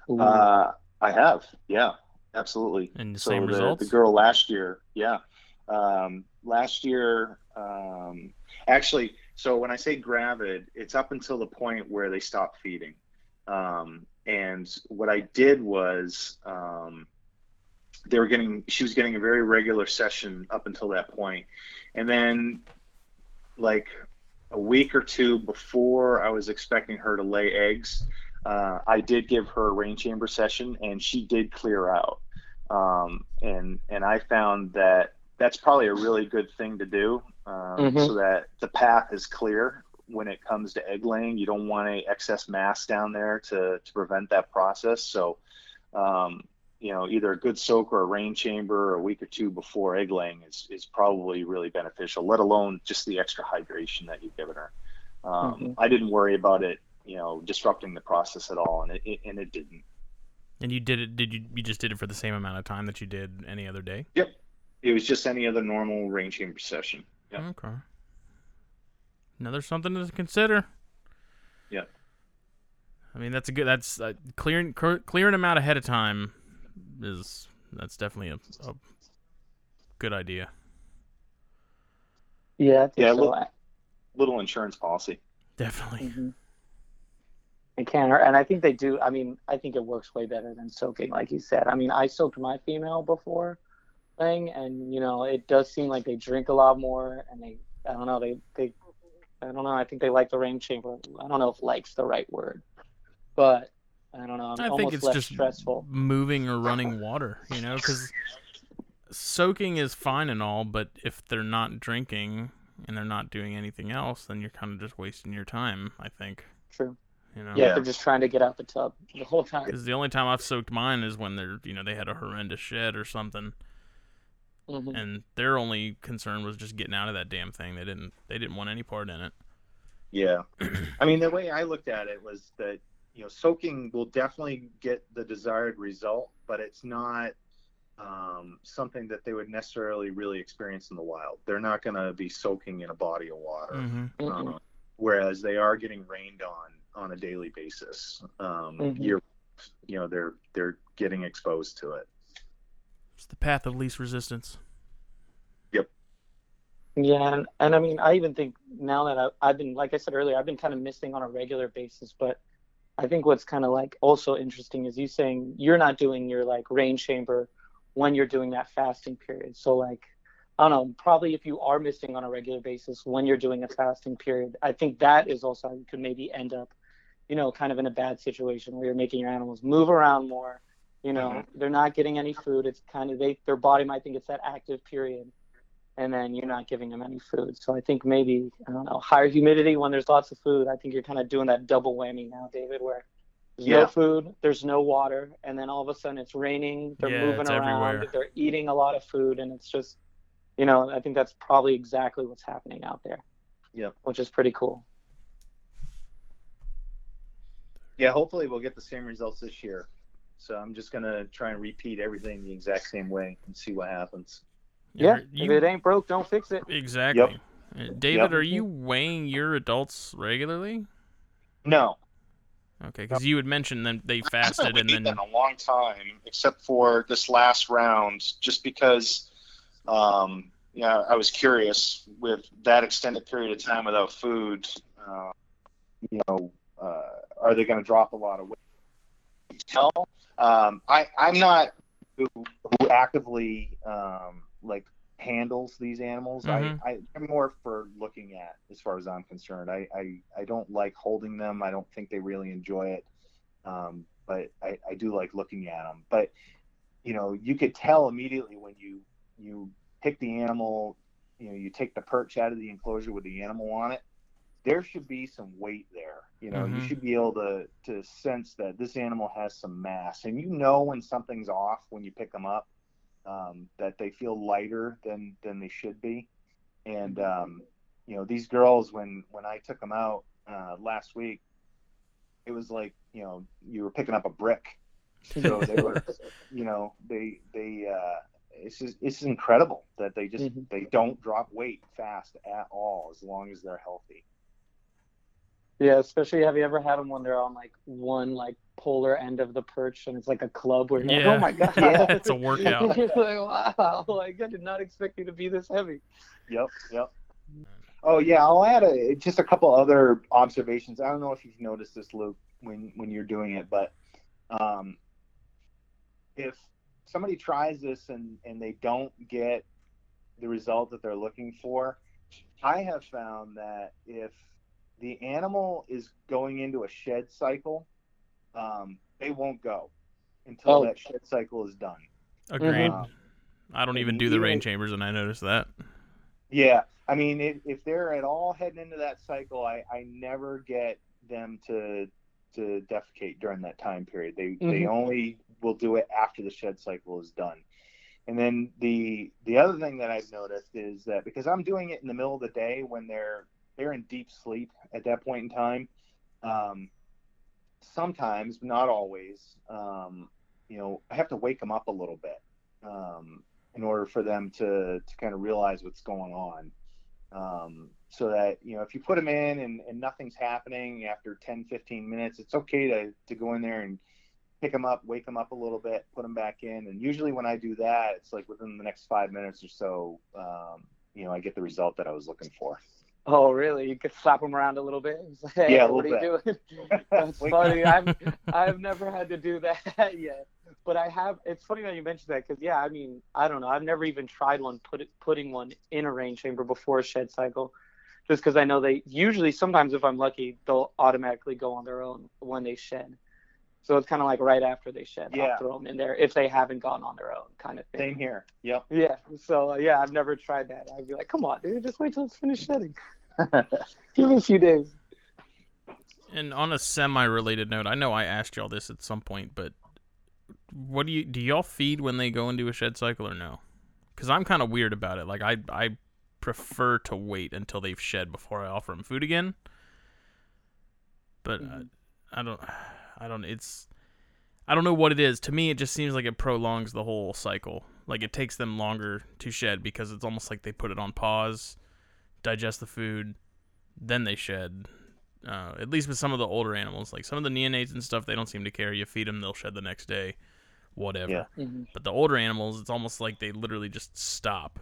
Uh, I have, yeah, absolutely. And the so same the, results. The girl last year, yeah, um, last year, um, actually. So when I say gravid, it's up until the point where they stop feeding. Um, and what I did was um, they were getting she was getting a very regular session up until that point. And then like a week or two before i was expecting her to lay eggs uh, i did give her a rain chamber session and she did clear out. Um, and and i found that that's probably a really good thing to do um, mm-hmm. so that the path is clear when it comes to egg laying. You don't want any excess mass down there to, to prevent that process. So um, you know, either a good soak or a rain chamber a week or two before egg laying is, is probably really beneficial, let alone just the extra hydration that you've given her. Um, mm-hmm. I didn't worry about it, you know, disrupting the process at all, and it, it, and it didn't. And you did it? Did you? You just did it for the same amount of time that you did any other day? Yep, it was just any other normal rain chamber session. Yep. Okay. Another something to consider. Yeah. I mean, that's a good. That's uh, clearing clearing them out ahead of time is that's definitely a, a good idea. Yeah, yeah, so. little, little, insurance policy. Definitely. Mm-hmm. It can, and I think they do. I mean, I think it works way better than soaking, like you said. I mean, I soaked my female before thing, and you know, it does seem like they drink a lot more, and they, I don't know, they they I don't know. I think they like the rain chamber. I don't know if "likes" the right word, but I don't know. I almost think it's less just stressful. moving or running water, you know, because soaking is fine and all, but if they're not drinking and they're not doing anything else, then you're kind of just wasting your time. I think, True. you know. Yeah, Yeah. they're just trying to get out the tub the whole time. Because the only time I've soaked mine is when they're, you know, they had a horrendous shed or something, Mhm. and their only concern was just getting out of that damn thing. They didn't, they didn't want any part in it. Yeah. I mean, the way I looked at it was that, you know, soaking will definitely get the desired result, but it's not um, something that they would necessarily really experience in the wild. They're not going to be soaking in a body of water, hmm Mhm. uh, whereas they are getting rained on on a daily basis. Um, Mhm. Year, you know, they're they're getting exposed to it. It's the path of least resistance. Yep. Yeah, and, and I mean, I even think now that I, I've been, like I said earlier, I've been kind of missing on a regular basis. But I think what's kind of like also interesting is you saying you're not doing your like rain chamber when you're doing that fasting period. So like, I don't know, probably if you are missing on a regular basis when you're doing a fasting period, I think that is also how you could maybe end up, you know, kind of in a bad situation where you're making your animals move around more. You know, mm-hmm. they're not getting any food. It's kind of they their body might think it's that active period and then you're not giving them any food. So I think maybe I don't know higher humidity when there's lots of food. I think you're kind of doing that double whammy now, David, where there's Yeah. no food, there's no water, and then all of a sudden it's raining. They're Yeah, moving around, everywhere. they're eating a lot of food, and it's just, you know, I think that's probably exactly what's happening out there. Yep. Which is pretty cool. Yeah, hopefully we'll get the same results this year. So I'm just gonna try and repeat everything the exact same way and see what happens. Yeah. You- if it ain't broke, don't fix it. Exactly. Uh, David, Yep. are you weighing your adults regularly? No, Okay, because you had mentioned that they fasted and then in a long time, except for this last round, just because, um, yeah, I was curious with that extended period of time without food. Uh, you know, uh, are they going to drop a lot of weight? tell, Um, I, I'm not who, who actively um, like handles these animals. Mhm. I, I, I'm more for looking at, as far as I'm concerned. I, I, I don't like holding them. I don't think they really enjoy it. Um, but I, I do like looking at them. But you know, you could tell immediately when you you pick the animal. You know, you take the perch out of the enclosure with the animal on it. There should be some weight there. You know, you Mhm. should be able to to sense that this animal has some mass, and you know when something's off when you pick them up. Um, that they feel lighter than than they should be, and um, you know these girls when when I took them out uh, last week, it was like you know you were picking up a brick. So they were, you know, they they uh, it's just, it's incredible that they just Mhm. they don't drop weight fast at all as long as they're healthy. Yeah, especially have you ever had them when they're on like one like polar end of the perch and it's like a club where you're Yeah. like, oh my god, Yeah, it's a workout. you're like, wow, like I did not expect you to be this heavy. Yep, yep. Oh yeah, I'll add a, just a couple other observations. I don't know if you've noticed this, Luc, when when you're doing it, but um, if somebody tries this and and they don't get the result that they're looking for, I have found that if the animal is going into a shed cycle, um, they won't go until Oh. that shed cycle is done. agreed. Mhm. I don't even do the rain chambers, and I noticed that. Yeah, I mean, if, if they're at all heading into that cycle, I, I never get them to to defecate during that time period. They they Mhm. only will do it after the shed cycle is done. And then the the other thing that I've noticed is that because I'm doing it in the middle of the day when they're they're in deep sleep at that point in time, um, sometimes, but not always, um, you know, I have to wake them up a little bit um, in order for them to, to kind of realize what's going on. Um, so that, you know, if you put them in and, and nothing's happening after 10, 15 minutes, it's okay to, to go in there and pick them up, wake them up a little bit, put them back in. And usually when I do that, it's like within the next five minutes or so, um, you know, I get the result that I was looking for. Oh really? You could slap them around a little bit. Like, hey, Yeah, a what are little you doing? That's funny. I've I've never had to do that yet, but I have. It's funny that you mentioned that because yeah, I mean, I don't know. I've never even tried one put it, putting one in a rain chamber before a shed cycle, just because I know they usually sometimes if I'm lucky they'll automatically go on their own when they shed. So it's kind of like right after they shed, Yeah. I'll throw them in there if they haven't gone on their own, kind of thing. Same here. Yep. Yeah. So uh, yeah, I've never tried that. I'd be like, come on, dude, just wait till it's finished shedding. Give it a few days. And on a semi-related note, I know I asked y'all this at some point, but what do you do? Y'all feed when they go into a shed cycle or no? Because I'm kind of weird about it. Like I I prefer to wait until they've shed before I offer them food again. But uh, Mhm. I don't I don't it's I don't know what it is. To me, it just seems like it prolongs the whole cycle. Like it takes them longer to shed because it's almost like they put it on pause, digest the food, then they shed. Uh, at least with some of the older animals, like some of the neonates and stuff, they don't seem to care. You feed them, they'll shed the next day, whatever. Yeah. Mhm. But the older animals, it's almost like they literally just stop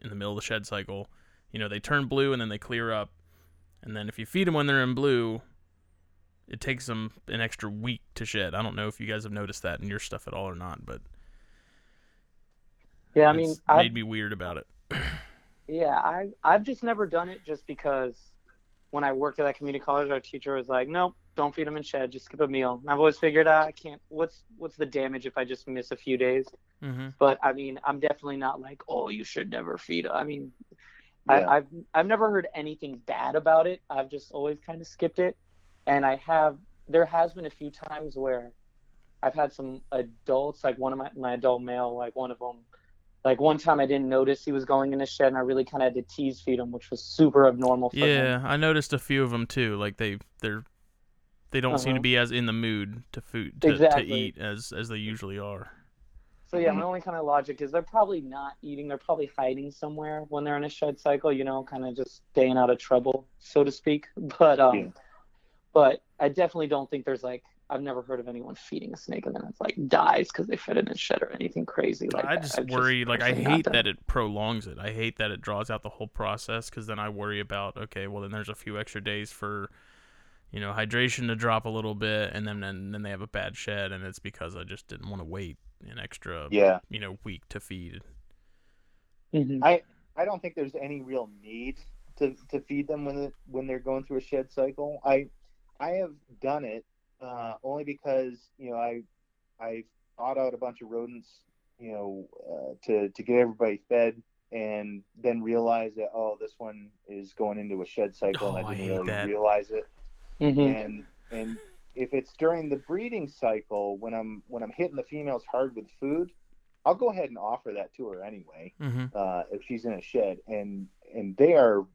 in the middle of the shed cycle. You know, they turn blue and then they clear up. And then if you feed them when they're in blue, it takes them an extra week to shed. I don't know if you guys have noticed that in your stuff at all or not, but Yeah, I mean, it's I made me weird about it. Yeah, I I've just never done it just because when I worked at that community college, our teacher was like, "Nope, don't feed them in shed. Just skip a meal." And I've always figured out I can't. What's what's the damage if I just miss a few days? Mm-hmm. But I mean, I'm definitely not like, "Oh, you should never feed." 'em." I mean, Yeah. I, I've I've never heard anything bad about it. I've just always kind of skipped it, and I have. There has been a few times where I've had some adults, like one of my my adult male, like one of them. Like one time, I didn't notice he was going in a shed, and I really kind of had to tease feed him, which was super abnormal for him. Yeah, I noticed a few of them too. Like they they're they don't seem to Uh-huh. be as in the mood to food to, to eat as as they usually are. So yeah, my only kind of logic is they're probably not eating. They're probably hiding somewhere when they're in a shed cycle. You know, kind of just staying out of trouble, so to speak. But um, Yeah. But I definitely don't think there's like I've never heard of anyone feeding a snake and then it's like dies because they fed it in shed or anything crazy like I that. just I've worry. Like I hate done that it prolongs it. I hate that it draws out the whole process because then I worry about okay, well then there's a few extra days for you know hydration to drop a little bit, and then and then they have a bad shed, and it's because I just didn't want to wait an extra Yeah. you know week to feed. Mhm. I don't think there's any real need to, to feed them when it, when they're going through a shed cycle. I I have done it uh, only because you know I I fought out a bunch of rodents you know uh, to to get everybody fed and then realize that oh this one is going into a shed cycle Oh, and I I didn't hate really that. realize it Mhm. and and if it's during the breeding cycle when I'm when I'm hitting the females hard with food, I'll go ahead and offer that to her anyway Mm-hmm. uh, if she's in a shed, and and they are,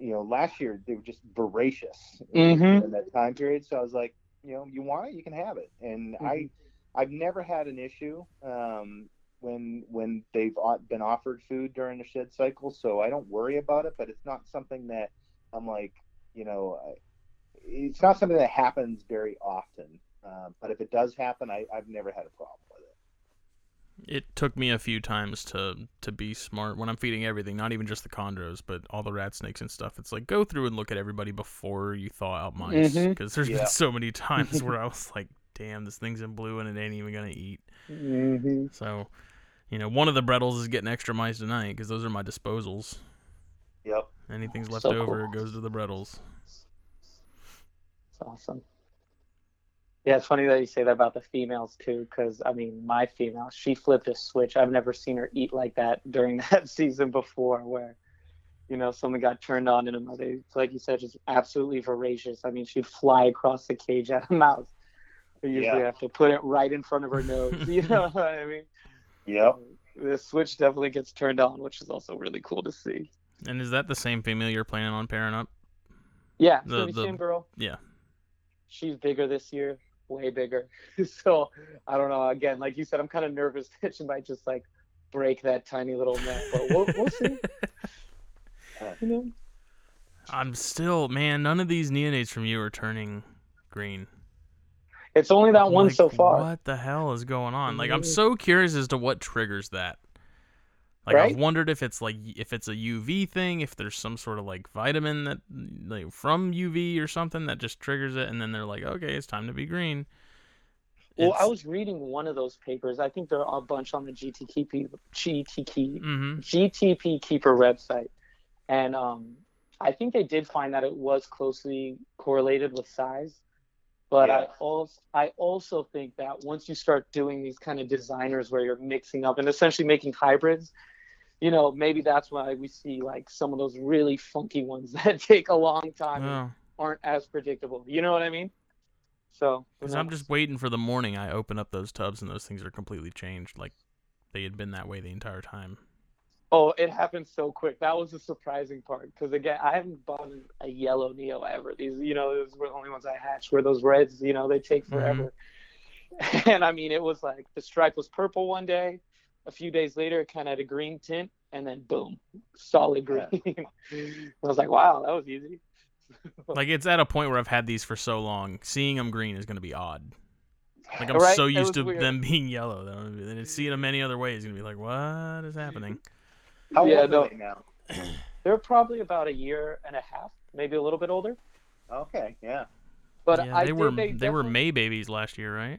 you know, last year they were just voracious Mhm. in that time period. So I was like, you know, you want it, you can have it, and I, I've never had an issue um, when when they've been offered food during the shed cycle, so I don't worry about it. But it's not something that I'm like, you know, I- it's not something that happens very often. Uh, but if it does happen, I, I've never had a problem it. Took me a few times to to be smart when I'm feeding everything, not even just the chondros, but all the rat snakes and stuff. It's like go through and look at everybody before you thaw out mice, because there's Yeah. been so many times where I was like, "Damn, this thing's in blue and it ain't even gonna eat." Mhm. So, you know, one of the Bredls is getting extra mice tonight because those are my disposals. Yep. Anything's left So over cool. goes to the Bredls. It's awesome. Yeah, it's funny that you say that about the females too, because I mean, my female, she flipped a switch. I've never seen her eat like that during that season before, where, you know, someone got turned on in a mother. Like you said, just absolutely voracious. I mean, she'd fly across the cage at a mouse. We usually Yeah. have to put it right in front of her nose. You know what I mean? Yep. The switch definitely gets turned on, which is also really cool to see. And is that the same female you're planning on pairing up? Yeah, The- the, the- same girl. yeah. She's bigger this year, way bigger. so I don't know. Again, like you said, I'm kind of nervous that she might just like break that tiny little neck, but we'll, we'll see. You know? I'm still, man. None of these neonates from you are turning green. It's only that one Like, so far. What the hell is going on? Like, I'm Mhm. so curious as to what triggers that. Like, Right? I've wondered if it's like if it's a UV thing, if there's some sort of like vitamin that like from UV or something that just triggers it, and then they're like, okay, it's time to be green. Well, I was reading one of those papers. I think there are a bunch on the GTP GTP hmm GTP Keeper website, and um, I think they did find that it was closely correlated with size. But I also I also think that once you start doing these kind of designers where you're mixing up and essentially making hybrids, you know, maybe that's why we see like some of those really funky ones that take a long time and Oh, aren't as predictable. You know what I mean? So because I'm just waiting for the morning I open up those tubs and those things are completely changed, like they had been that way the entire time. Oh, it happened so quick. That was the surprising part. Because again, I haven't bought a yellow Neo ever. These, you know, those were the only ones I hatched. Where those reds, you know, they take mm-hmm. forever. And I mean, it was like the stripe was purple one day. A few days later, it kind of had a green tint, and then boom, solid green. I was like, wow, that was easy. Like it's at a point where I've had these for so long, seeing them green is gonna be odd. Like I'm Right? so used to weird. them being yellow, I'm- and seeing them any other way is gonna be like, what is happening? How Yeah, old no. are they now? They're probably about a year and a half, maybe a little bit older. Okay, yeah. But yeah, they did, were they, they were May babies last year, right?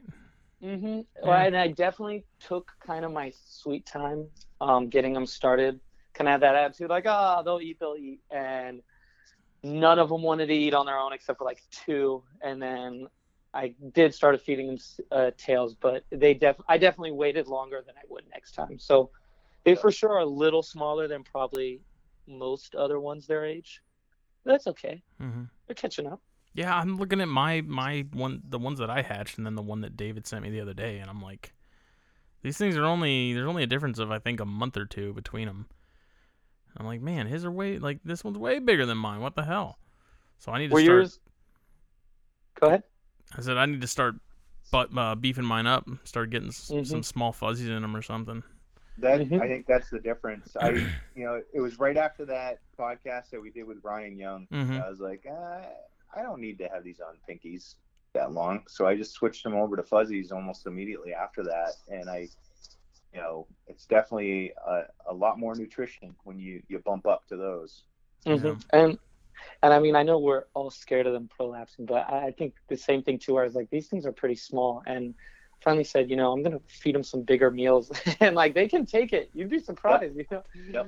Mm-hmm. Yeah. and I definitely took kind of my sweet time um, getting them started. Kind of had that attitude, like, ah, they'll eat, they'll eat, and none of them wanted to eat on their own except for like two. And then I did start feeding them uh, tails, but they def I definitely waited longer than I would next time. So they for sure are a little smaller than probably most other ones their age. But that's okay. Mm-hmm. They're catching up. Yeah, I'm looking at my my one the ones that I hatched and then the one that David sent me the other day, and I'm like, these things are only there's only a difference of I think a month or two between them. I'm like, man, his are way like this one's way bigger than mine. What the hell? So I need to Were start. yours? Go ahead. I said I need to start, but uh, beefing mine up. Start getting s- Mhm. some small fuzzies in them or something. That Mhm. I think that's the difference. I, you know, it was right after that podcast that we did with Ryan Young. Mhm. I was like, uh, I don't need to have these on pinkies that long, so I just switched them over to fuzzies almost immediately after that, and I, you know, it's definitely a, a lot more nutrition when you you bump up to those. hmm Yeah. And and I mean, I know we're all scared of them prolapsing, but I, I think the same thing too. I was like, these things are pretty small, and finally said, you know, I'm gonna feed them some bigger meals, and like they can take it. You'd be surprised, you know. Yep.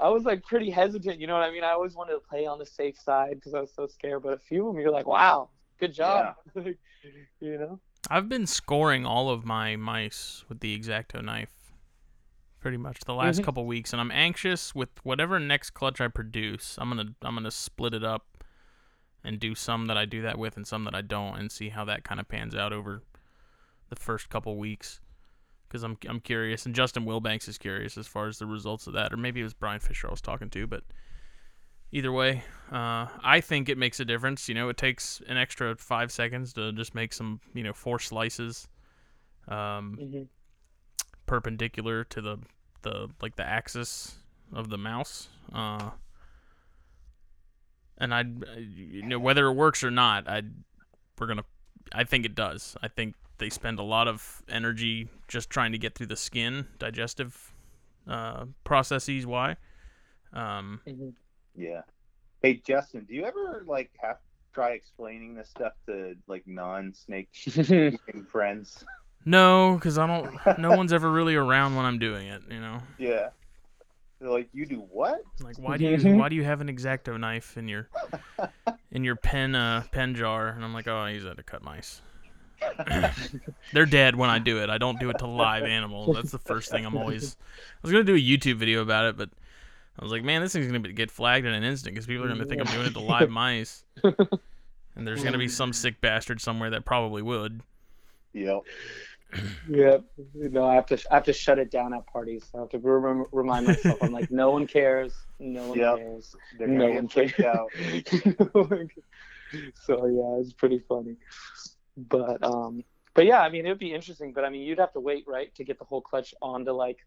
I was like pretty hesitant, you know what I mean? I always wanted to play on the safe side because I was so scared, but a few of them, you're like, wow, good job, you know. I've been scoring all of my mice with the exacto knife pretty much the last Mhm. couple weeks and I'm anxious with whatever next clutch I produce. I'm going to I'm going to split it up and do some that I do that with and some that I don't and see how that kind of pans out over the first couple weeks cuz I'm I'm curious and Justin Wilbanks is curious as far as the results of that or maybe it was Brian Fisher I was talking to but either way, uh, I think it makes a difference. You know, it takes an extra five seconds to just make some, you know, four slices, um, hmm perpendicular to the the like the axis of the mouse. Uh, and I, you know, whether it works or not, I, we're gonna, I think it does. I think they spend a lot of energy just trying to get through the skin, digestive, uh, processes. Why? Um, hmm Yeah. Hey Justin, do you ever like have try explaining this stuff to like non-snake friends? No, because I don't. No one's ever really around when I'm doing it. You know, Yeah. They're like, you do what? like why do you why do you have an exacto knife in your in your pen uh pen jar? And I'm like, oh, I use that to cut mice. They're dead when I do it. I don't do it to live animals. That's the first thing I'm always. I was gonna do a YouTube video about it, but I was like, man, this thing's gonna be, get flagged in an instant because people are gonna think I'm doing it to live mice. And there's gonna be some sick bastard somewhere that probably would. Yep. Yeah, no, I have to I have to shut it down at parties. I have to rem- remind myself. I'm like, no one cares. No one Yep. cares. They're No one cares. out. so yeah, it's pretty funny. But um, but yeah, I mean, it would be interesting. But I mean, you'd have to wait, right, to get the whole clutch onto like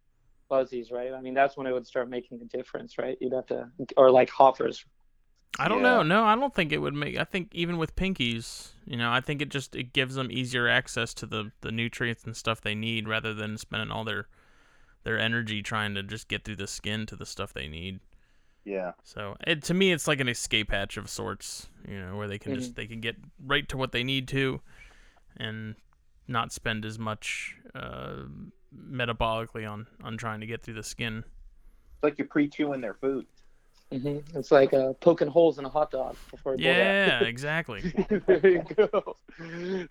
fuzzies, right? I mean, that's when it would start making a difference, right? You'd have to, or like hoppers. I don't Yeah. know. No, I don't think it would make. I think even with pinkies, you know, I think it just it gives them easier access to the the nutrients and stuff they need rather than spending all their their energy trying to just get through the skin to the stuff they need. Yeah. So it to me, it's like an escape hatch of sorts, you know, where they can just they can get right to what they need to, and not spend as much uh, metabolically on on trying to get through the skin. It's like you're pre-chewing their food. hmm It's like uh, poking holes in a hot dog before you. Yeah, exactly. there you go.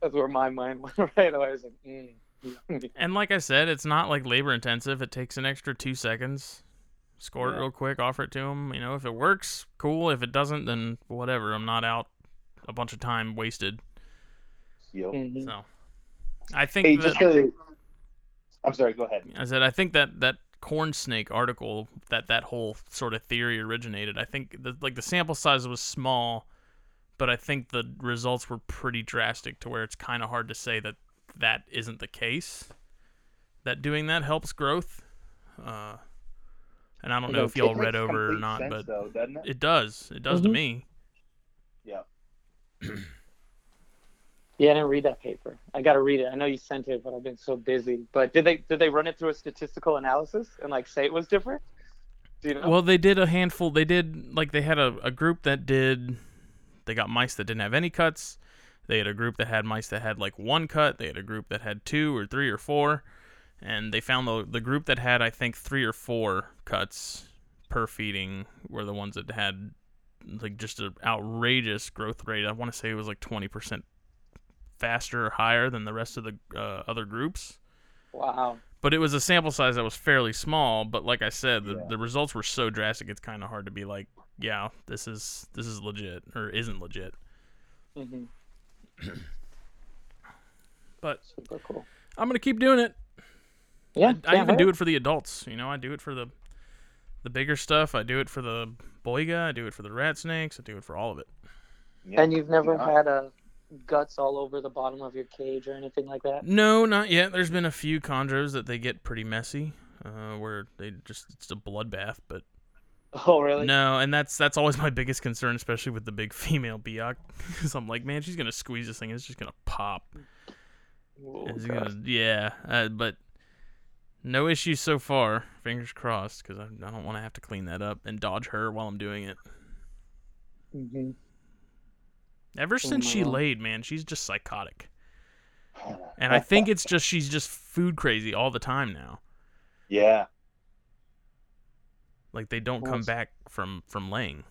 That's where my mind went right away. I was like, mm. And like I said, it's not like labor intensive. It takes an extra two seconds. Score it real quick, offer it to them. You know, if it works, cool. If it doesn't, then whatever. I'm not out a bunch of time wasted. Yep. Mhm. So, I think Hey, that, just to, I'm sorry. Go ahead. I said I think that that corn snake article that that whole sort of theory originated. I think the, like the sample size was small, but I think the results were pretty drastic to where it's kind of hard to say that that isn't the case. That doing that helps growth. Uh, and I don't know No, if y'all read over or not, sense, but though, it? it does. It does to Mhm. me. Yeah. Yeah, I didn't read that paper. I got to read it. I know you sent it, but I've been so busy. But did they did they run it through a statistical analysis and like say it was different? You know? Well, they did a handful. They did like they had a, a group that did. They got mice that didn't have any cuts. They had a group that had mice that had like one cut. They had a group that had two or three or four, and they found the the group that had I think three or four cuts per feeding were the ones that had like just an outrageous growth rate. I want to say it was like twenty percent faster or higher than the rest of the uh, other groups wow. but it was a sample size that was fairly small but like i said the, Yeah. the results were so drastic it's kind of hard to be like yeah this is this is legit or isn't legit hmm but Super cool. i'm gonna keep doing it Yeah, i, I even do it for the adults you know i do it for the the bigger stuff i do it for the boiga i do it for the rat snakes i do it for all of it Yeah. And you've never Yeah. had a guts all over the bottom of your cage or anything like that? no not yet there's been a few chondros that they get pretty messy uh, where they just it's a bloodbath but Oh, really? No, and that's that's always my biggest concern, especially with the big female Biak. Because I'm like, man, she's gonna squeeze this thing, it's just gonna pop. Oh, gonna, yeah, uh, but no issues so far. Fingers crossed, because I, I don't want to have to clean that up and dodge her while I'm doing it. Mhm. Ever since she mm-hmm. laid, man, she's just psychotic, and I think it's just she's just food crazy all the time now. yeah. Like they don't come back from from laying.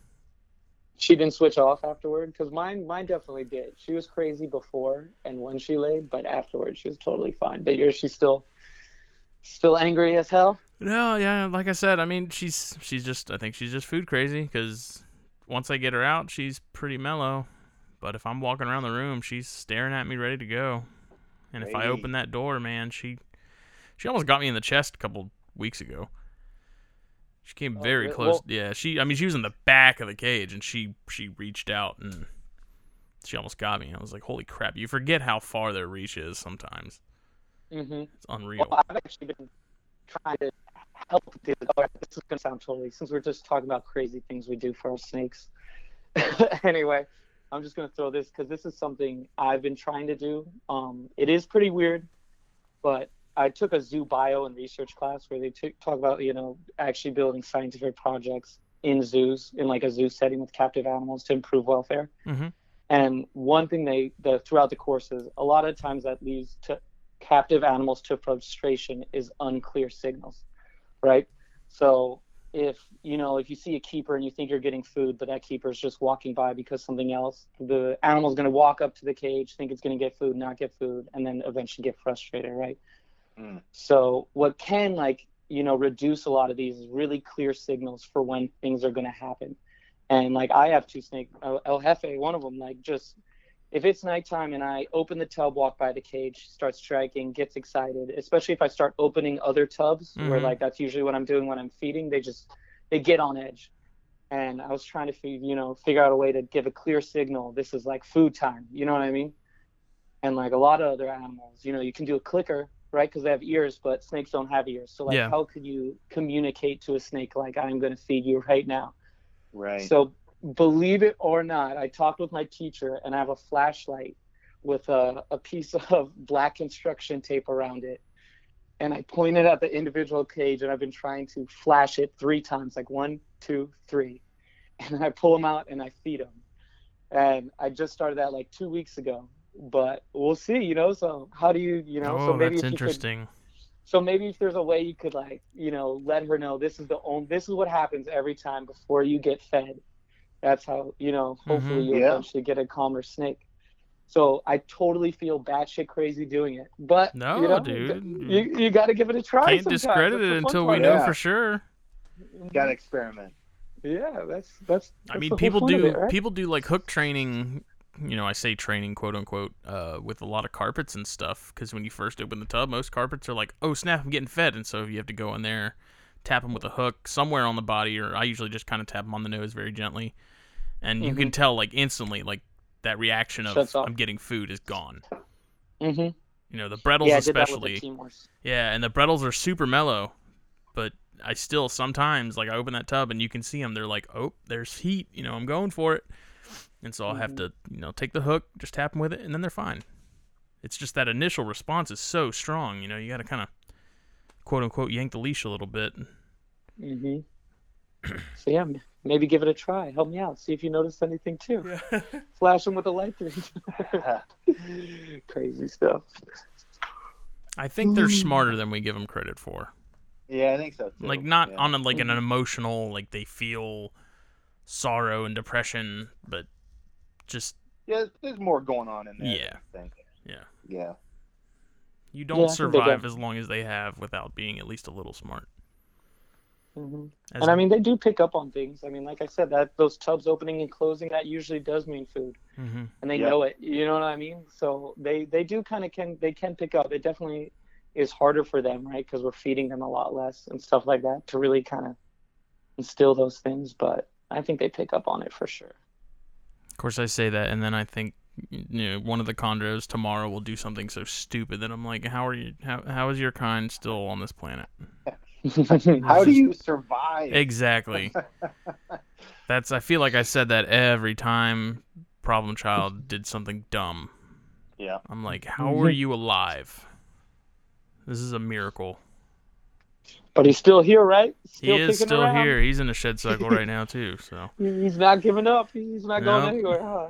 She didn't switch off afterward because mine, mine definitely did. She was crazy before and when she laid, but afterwards she was totally fine. But yours, she's still, still angry as hell. No, yeah, like I said, I mean, she's she's just I think she's just food crazy because once I get her out, she's pretty mellow. But if I'm walking around the room, she's staring at me, ready to go. And if I open that door, man, she she almost got me in the chest a couple weeks ago. She came Oh, very close. Well- yeah, she. I mean, she was in the back of the cage, and she she reached out and she almost got me. I was like, "Holy crap!" You forget how far their reach is sometimes. Mm-hmm. It's unreal. Well, I've actually been trying to help this. Oh, this is gonna sound totally since we're just talking about crazy things we do for our snakes. anyway, I'm just gonna throw this because this is something I've been trying to do. Um, it is pretty weird, but I took a zoo bio and research class where they took talk about you know actually building scientific projects in zoos in like a zoo setting with captive animals to improve welfare. Mhm. And one thing they the throughout the course is a lot of times that leads to captive animals to frustration is unclear signals, right? So if you know if you see a keeper and you think you're getting food, but that keeper is just walking by because something else, the animal's going to walk up to the cage, think it's going to get food, not get food, and then eventually get frustrated, right? Mm. So what can like you know reduce a lot of these is really clear signals for when things are going to happen. And like I have two snake, El El Jefe, one of them, like just if it's nighttime and I open the tub, walk by the cage, starts striking, gets excited, especially if I start opening other tubs where Mhm. like that's usually what I'm doing when I'm feeding, they just they get on edge. And I was trying to feed, you know, figure out a way to give a clear signal. This is like food time. You know what I mean? And like a lot of other animals, you know, you can do a clicker, right? Because they have ears, but snakes don't have ears. So like, Yeah. how could you communicate to a snake like I'm going to feed you right now? Right. So believe it or not, I talked with my teacher and I have a flashlight with a, a piece of black construction tape around it. And I pointed at the individual cage and I've been trying to flash it three times, like one, two, three. And I pull them out and I feed them. And I just started that like two weeks ago. But we'll see, you know. So how do you, you know? oh, so maybe that's you could interesting. So maybe if there's a way you could like, you know, let her know this is the only this is what happens every time before you get fed. That's how you know. Hopefully, Mhm. you Yeah. eventually get a calmer snake. So I totally feel batshit crazy doing it, but No, you know, dude. you you got to give it a try. Can't sometimes. discredit it the fun until we know Yeah. for sure. Got to experiment. Yeah, that's that's. I mean, the people do it, right? people do like hook training. You know, I say training, quote unquote, uh, with a lot of carpets and stuff. Because when you first open the tub, most carpets are like, "Oh snap, I'm getting fed," and so you have to go in there, tap them with a hook somewhere on the body, or I usually just kind of tap them on the nose very gently, and you can tell like instantly, like that reaction of Mm-hmm. I'm getting food is gone. Mm-hmm. You know, the Bredls Yeah, I did that with especially. Yeah, and the Bredls are super mellow, but I still sometimes like I open that tub and you can see them. They're like, oh, there's heat. You know, I'm going for it, and so I'll have Mhm. to you know take the hook, just tap them with it, and then they're fine. It's just that initial response is so strong. You know, you got to kind of quote unquote yank the leash a little bit. hmm so yeah, maybe give it a try. Help me out. See if you notice anything too. Flash them with a light through. Crazy stuff. I think they're smarter than we give them credit for. Yeah, I think so too. Like not yeah. on a, like an emotional like they feel sorrow and depression, but just Yeah, there's more going on in there. Yeah. I think. Yeah. Yeah. you don't I think they survive do. as long as they have without being at least a little smart. Hmm And I mean, they do pick up on things. I mean, like I said, that those tubs opening and closing that usually does mean food, Mhm. and they Yeah. know it. You know what I mean? So they they do kind of can they can pick up. It definitely is harder for them, right? Because we're feeding them a lot less and stuff like that to really kind of instill those things. But I think they pick up on it for sure. Of course, I say that, and then I think you know one of the chondros tomorrow will do something so stupid that I'm like, how are you? How how is your kind still on this planet? How do you survive? Exactly. That's. I feel like I said that every time Problem Child did something dumb. Yeah. I'm like, how mhm. are you alive? This is a miracle. But he's still here, right? He is still around. here. He's in a shed cycle right now too. So He's not giving up. He's not going anywhere, huh?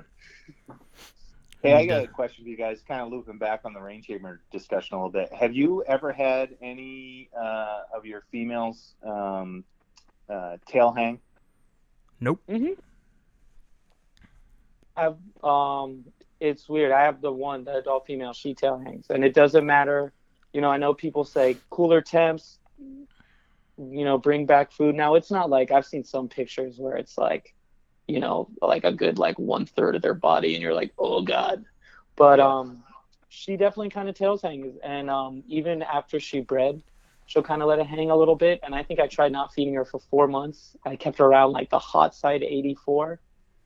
Hey, I got to- a question for you guys, kind of looping back on the rain chamber discussion a little bit. Have you ever had any uh, of your females um, uh, tail hang? Mm-hmm. I've um, it's weird. I have the one, the adult female she tail hangs, and it doesn't matter. You know, I know people say cooler temps. You know, bring back food. Now it's not like I've seen some pictures where it's like, you know, like a good like one third of their body, and you're like, oh god. But um, she definitely kind of tails hangs, and um, even after she bred, she'll kind of let it hang a little bit. And I think I tried not feeding her for four months. I kept her around like the hot side 84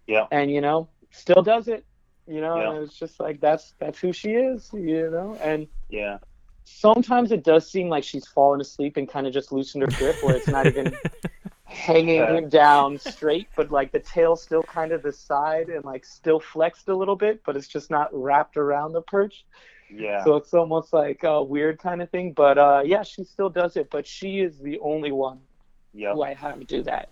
Yeah. and you know still does it you know Yeah. and it's just like that's that's who she is you know and Yeah. sometimes it does seem like she's fallen asleep and kind of just loosened her grip where it's not even hanging Uh. him down straight but like the tail still kind of the side and like still flexed a little bit but it's just not wrapped around the perch Yeah. so it's almost like a weird kind of thing but uh yeah she still does it but she is the only one Yep. who i have to do that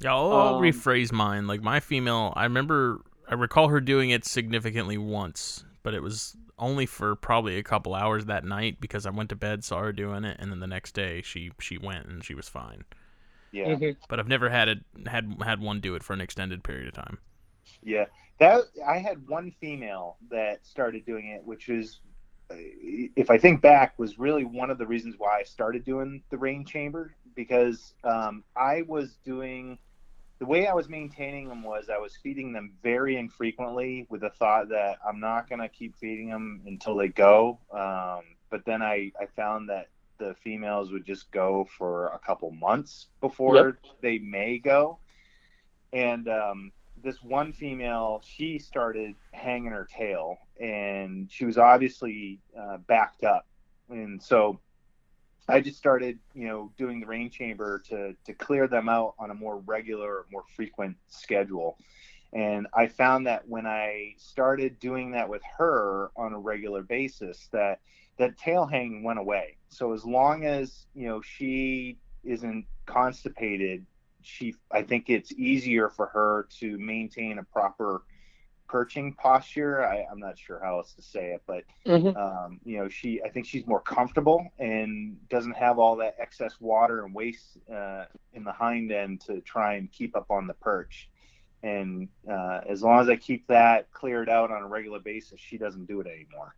Yeah, I'll, I'll Um, rephrase mine. Like my female, I remember, I recall her doing it significantly once, but it was only for probably a couple hours that night because I went to bed, saw her doing it, and then the next day she she went and she was fine. Yeah. Mhm. But I've never had it had had one do it for an extended period of time. Yeah, that I had one female that started doing it, which is, uh, if I think back, was really one of the reasons why I started doing the rain chamber because um, I was doing the way I was maintaining them was I was feeding them very infrequently with the thought that I'm not gonna keep feeding them until they go. Um, but then I I found that the females would just go for a couple months before Yep. they may go. And um, this one female she started hanging her tail and she was obviously uh, backed up. And so i just started you know doing the rain chamber to to clear them out on a more regular more frequent schedule. And i found that when i started doing that with her on a regular basis that that tail hang went away so as long as you know she isn't constipated she i think it's easier for her to maintain a proper perching posture. I, I'm not sure how else to say it, but Mhm. um, you know, she I think she's more comfortable and doesn't have all that excess water and waste uh, in the hind end to try and keep up on the perch. And uh, as long as I keep that cleared out on a regular basis, she doesn't do it anymore.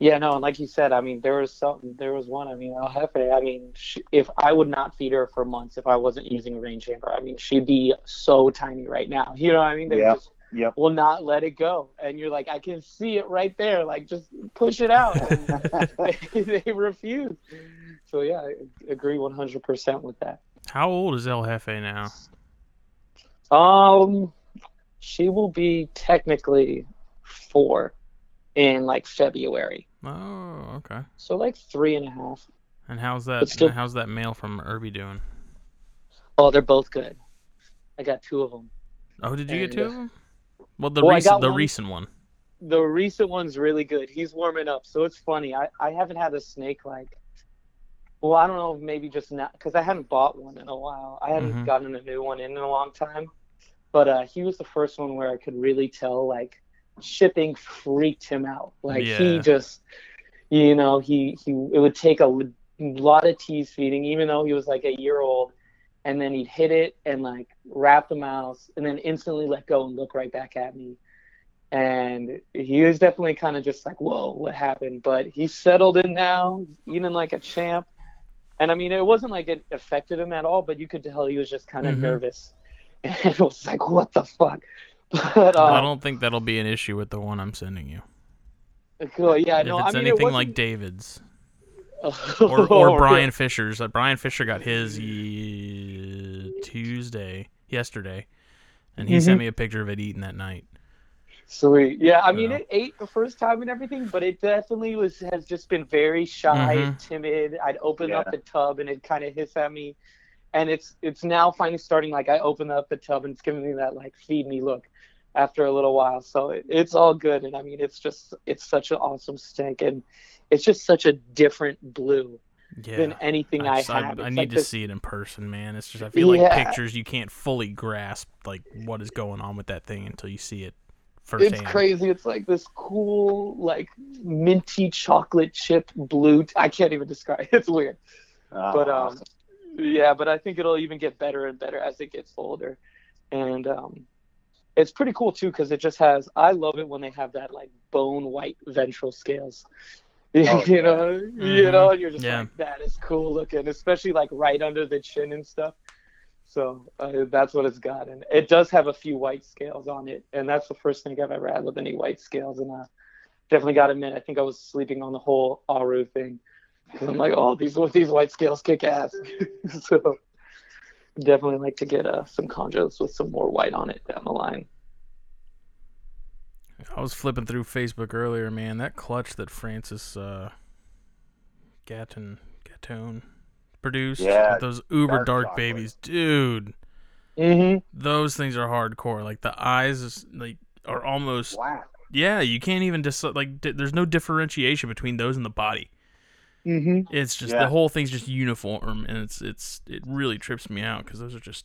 Yeah, no, and like you said, I mean, there was something, there was one. I mean, El Jefe. I mean, she, if I would not feed her for months, if I wasn't using a rain chamber, I mean, she'd be so tiny right now. You know what I mean? They Yeah. just Yep. will not let it go, and you're like, I can see it right there. Like, just push it out. And they, they refuse. So yeah, I agree 100% with that. How old is El Jefe now? Um, she will be technically four in like February, Oh, okay. so like three and a half. And how's that? Still- how's that male from Irby doing? Oh, they're both good. I got two of them. Oh, did you get two uh, of them? Well, the well, recent, the one. recent one. The recent one's really good. He's warming up, so it's funny. I, I haven't had a snake like. Well, I don't know, maybe just not because I hadn't bought one in a while. I hadn't Mhm. gotten a new one in, in a long time. But uh, he was the first one where I could really tell like shipping freaked him out. Like he just, you know, he he it would take a lot of tease feeding, even though he was like a year old, and then he'd hit it and like wrap the mouse, and then instantly let go and look right back at me. And he was definitely kind of just like, whoa, what happened? But he's settled in now, eating like a champ. And I mean, it wasn't like it affected him at all, but you could tell he was just kind of Mhm. nervous. And it was like, what the fuck? But um, I don't think that'll be an issue with the one I'm sending you. cool, yeah, if no, it's I mean, anything it like. David's or, or, or Brian Fisher's, uh, Brian Fisher got his ye- Tuesday yesterday, and he sent Mhm. me a picture of it eating that night. Sweet. Yeah, I mean, Yeah. it ate the first time and everything, but it definitely was has just been very shy Mhm. and timid. I'd open up the tub and it kind of hiss at me, and it's it's now finally starting. Like I open up the tub and it's giving me that like feed me look after a little while. So it, it's all good, and I mean, it's just it's such an awesome stink, and it's just such a different blue Yeah. than anything I, just- I, have. I It's need like to this- see it in person, man. It's just I feel like pictures you can't fully grasp like what is going on with that thing until you see it first. It's firsthand. crazy. It's like this cool, like minty chocolate chip blue. I can't even describe. it. It's weird. Uh, but um yeah but i think it'll even get better and better as it gets older and um it's pretty cool too because it just has i love it when they have that like bone white ventral scales Oh, you yeah. know you Mhm. know you're just Yeah. like that is cool looking especially like right under the chin and stuff so uh, that's what it's got and it does have a few white scales on it and that's the first thing i've ever had with any white scales and I definitely got to admit i think i was sleeping on the whole Aru thing. I'm like, oh, these these white scales kick ass. so definitely like to get uh, some chondros with some more white on it down the line. I was flipping through Facebook earlier, man. That clutch that Francis uh, Gatton Gatone produced, Yeah, with those uber dark dark, babies, dude. Mm-hmm. Those things are hardcore. Like the eyes, is, like are almost black. yeah. You can't even just like di- there's no differentiation between those and the body. Mm-hmm. It's just Yeah. the whole thing's just uniform, and it's it's it really trips me out because those are just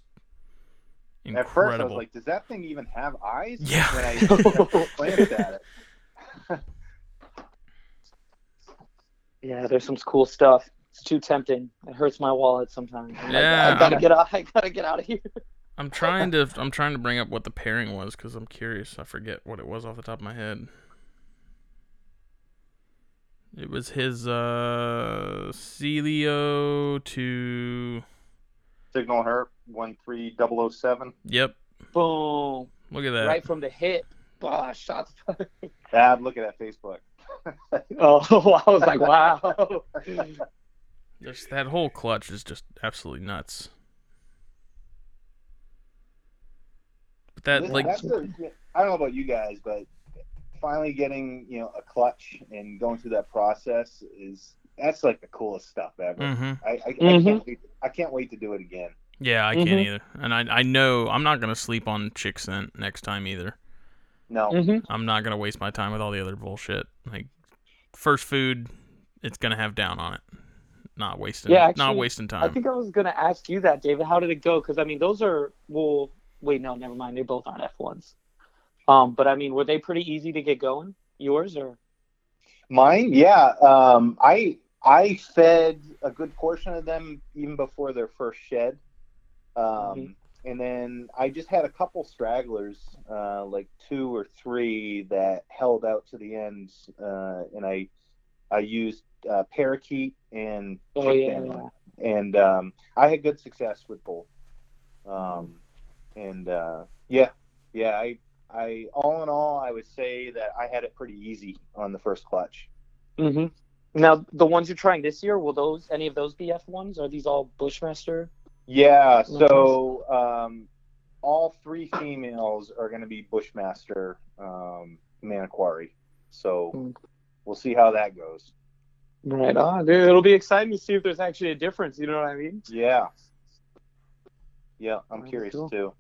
At first, I was incredible. like, "Does that thing even have eyes?" Yeah. When I, I glanced at it. Yeah, there's some cool stuff. It's too tempting. It hurts my wallet sometimes. I'm like, Yeah, I gotta I'm- get out. I gotta get out of here. I'm trying to I'm trying to bring up what the pairing was because I'm curious. I forget what it was off the top of my head. It was his uh Celio to Signal her one three double oh seven. Yep. Boom! Look at that. Right from the hip. Ah, shots. fired. Dad, look at that Facebook. oh, I was like, wow. Just that whole clutch is just absolutely nuts. But that This- like that's I don't know about you guys, but finally getting you know a clutch and going through that process is that's like the coolest stuff ever. mhm. I, I, I Mhm. can't wait. I can't wait to do it again. Yeah, I can't Mhm. either. And I I know I'm not gonna sleep on chick scent next time either. No, hmm I'm not gonna waste my time with all the other bullshit. Like first food, it's gonna have down on it. Not wasting. Yeah, not actually, wasting I think I was gonna ask you that, David. How did it go? Because I mean, those are well. Wait, no, never mind. They both aren't F ones. Um, but I mean, were they pretty easy to get going? Yours or? Mine, yeah. Um, I I fed a good portion of them even before their first shed, um, Mhm. and then I just had a couple stragglers, uh, like two or three that held out to the end, uh, and I I used uh, parakeet and Oh yeah, yeah. and um, I had good success with both. Um, and uh, yeah, yeah, I I all in all, I would say that I had it pretty easy on the first clutch. Mm-hmm. Now, the ones you're trying this year, will those any of those be F ones? Are these all Bushmaster? Yeah, so um, all three females are going to be Bushmaster um, Manokwari. So Hmm. we'll see how that goes. Right on, dude. It'll be exciting to see if there's actually a difference. You know what I mean? Yeah. Yeah, I'm Very curious cool. too.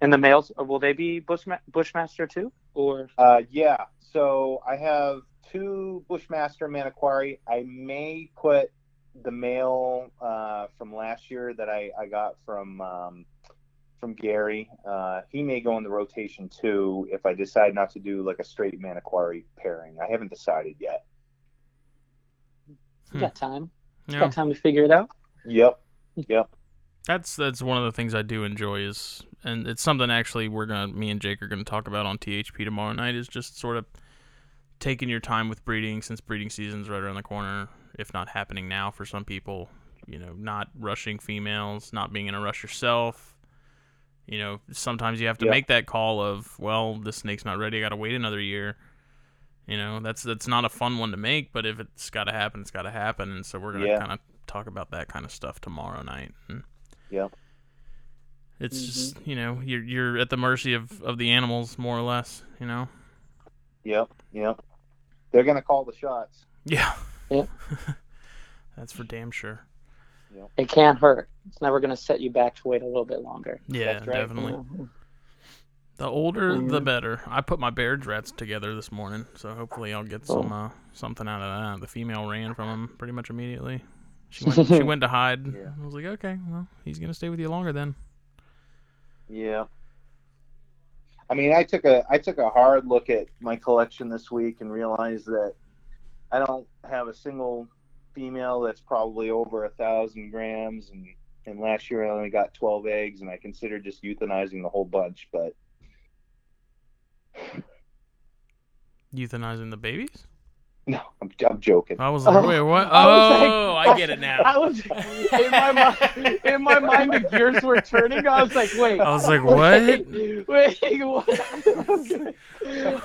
And the males, uh, will they be Bushma- Bushmaster too, or? Uh, yeah, so I have two Bushmaster Manokwari. I may put the male uh, from last year that I, I got from um, from Gary. Uh, he may go in the rotation too if I decide not to do like a straight Manokwari pairing. I haven't decided yet. You got time. Yeah. got time to figure it out. Yep. Yep. That's that's one of the things I do enjoy is, and it's something actually we're gonna, me and Jake are gonna talk about on THP tomorrow night is just sort of taking your time with breeding since breeding season's right around the corner, if not happening now for some people. You know, not rushing females, not being in a rush yourself. You know, sometimes you have to Yeah. make that call of, well, this snake's not ready. I got to wait another year. You know, that's that's not a fun one to make, but if it's got to happen, it's got to happen. And so we're gonna Yeah. kind of talk about that kind of stuff tomorrow night. And Yeah. It's Mhm. just you know you're you're at the mercy of of the animals more or less. You know. Yep. Yep. They're gonna call the shots. Yeah. Yeah. that's for damn sure. It can't hurt. It's never going to set you back to wait a little bit longer. Yeah, right. definitely. Mhm. The older, the Mhm. better. I put my bear rats together this morning, so hopefully I'll get Cool. some uh, something out of that. The female ran from him pretty much immediately. She went, she went to hide. Yeah. I was like, okay, well, he's gonna stay with you longer then. Yeah. I mean, I took a I took a hard look at my collection this week and realized that I don't have a single female that's probably over a thousand grams, and and last year I only got twelve eggs, and I considered just euthanizing the whole bunch, but Euthanizing the babies? No, I'm, I'm joking. I was like, Oh, wait, what? I was like- Oh, I get it now. I was in my mind. In my mind, the gears were turning. I was like, wait. I was like, what? Wait, wait, what?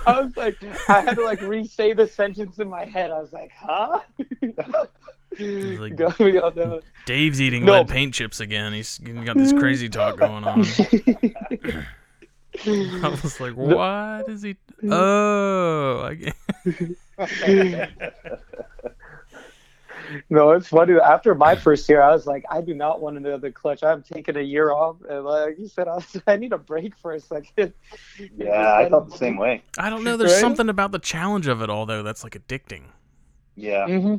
I was like, I had to like re-say the sentence in my head. I was like, huh? like- Go- go- no. Dave's eating No. lead paint chips again. He's got this crazy talk going on. I was like, what is he? Oh, I get... No, it's funny. After my first year, I was like, I do not want another clutch. I'm taking a year off, and like you said, I, was, I need a break for a second. yeah, I felt the same way. I don't know. There's Right? something about the challenge of it all, though, that's like addicting. Yeah, hmm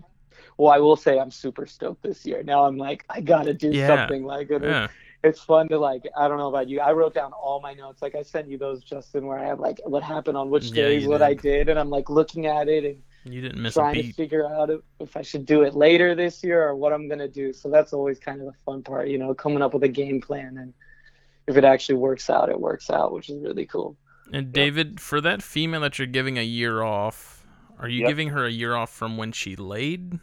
Well, I will say I'm super stoked this year. Now I'm like, I gotta do Yeah. something. Like it, Yeah. It's fun to like. I don't know about you. I wrote down all my notes. Like I sent you those, Justin, where I have like what happened on which Yeah, days, you what did. I did, and I'm like looking at it and You didn't miss a trying to figure out if, if I should do it later this year or what I'm gonna do. So that's always kind of the fun part, you know, coming up with a game plan and if it actually works out, it works out, which is really cool. And David, for that female that you're giving a year off, are you Yep. giving her a year off from when she laid?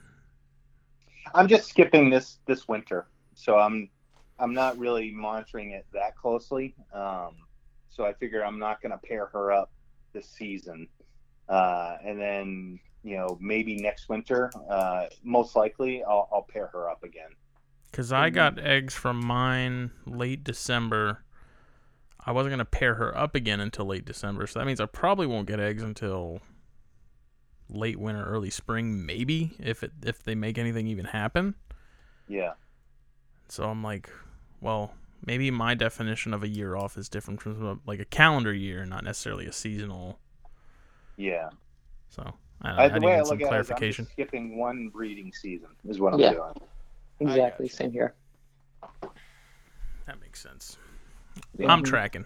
I'm just skipping this this winter, so I'm I'm not really monitoring it that closely. Um, so I figure I'm not going to pair her up this season, uh, and then you know maybe next winter, uh, most likely I'll, I'll pair her up again. Because I got eggs from mine late December. I wasn't gonna pair her up again until late December, so that means I probably won't get eggs until late winter, early spring, maybe if it if they make anything even happen. Yeah, So I'm like, well, maybe my definition of a year off is different from like a calendar year, not necessarily a seasonal. yeah. So I, don't I, I the need way I some look at it, is I'm clarification. just skipping one breeding season is what I'm Yeah. doing. Exactly, same here. That makes sense. Yeah. I'm tracking.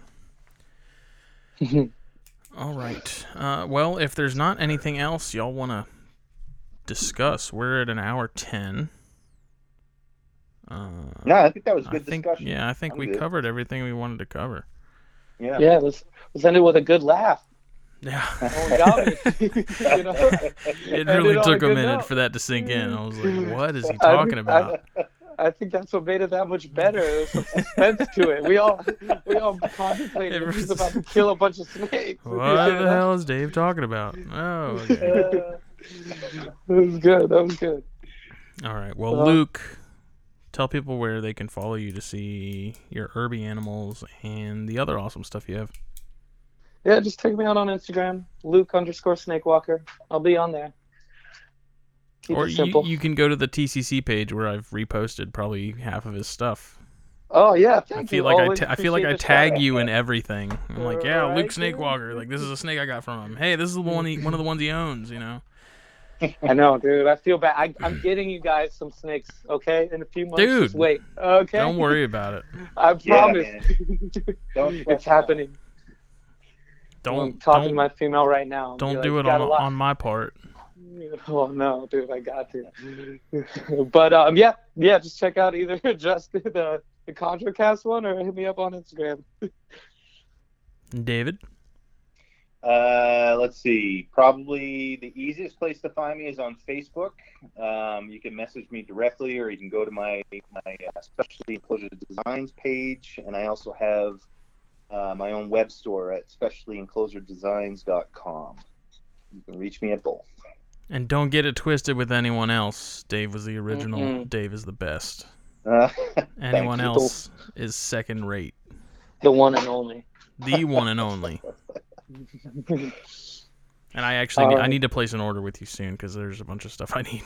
All right. Uh, well, if there's not anything else y'all want to discuss, we're at an hour ten. Uh, No, I think that was I good think, discussion. yeah, I think I'm we good. covered everything we wanted to cover. Yeah. yeah, let's let's end it with a good laugh. Yeah. Oh, got you know? It really on took a good minute note. for that to sink in. I was like, "What is he I- talking about?" I think that's what made it that much better. There's some suspense to it. We all we all contemplated if he's about to kill a bunch of snakes. What the hell is Dave talking about? Oh, okay. that was good. That was good. all right. Well, Uh, Luc, tell people where they can follow you to see your herby animals and the other awesome stuff you have. Yeah, just check me out on Instagram, Luke underscore Snakewalker. I'll be on there. Keep or it you, simple. you can go to the TCC page where I've reposted probably half of his stuff. oh yeah, I thank feel you. like I ta- I feel like I tag you in everything. I'm like, yeah, Luc dude. Snakewalker. Like this is a snake I got from him. Hey, this is the one he, one of the ones he owns. You know, I know, dude. I feel bad. I, I'm getting you guys some snakes, okay? In a few months, Dude, just wait, okay? don't worry about it. I Yeah, promise. man. Don't it's stress happening. I'm Don't talking don't to my female right now. Don't like, do "You it on a lot." on my part. Oh no, dude, I got to. but um, yeah, yeah, just check out either just the the ChondroCast one or hit me up on Instagram. David. Uh, let's see. Probably the easiest place to find me is on Facebook. Um, you can message me directly, or you can go to my my uh, Specialty Enclosure Designs page, and I also have uh, my own web store at specialtyenclosuredesigns.com. You can reach me at both. And don't get it twisted with anyone else. Dave was the original. Mm-mm. Dave is the best. Uh, Anyone you. else is second rate. The one and only. The one and only. And I actually need, I Um, need to place an order with you soon because there's a bunch of stuff I need.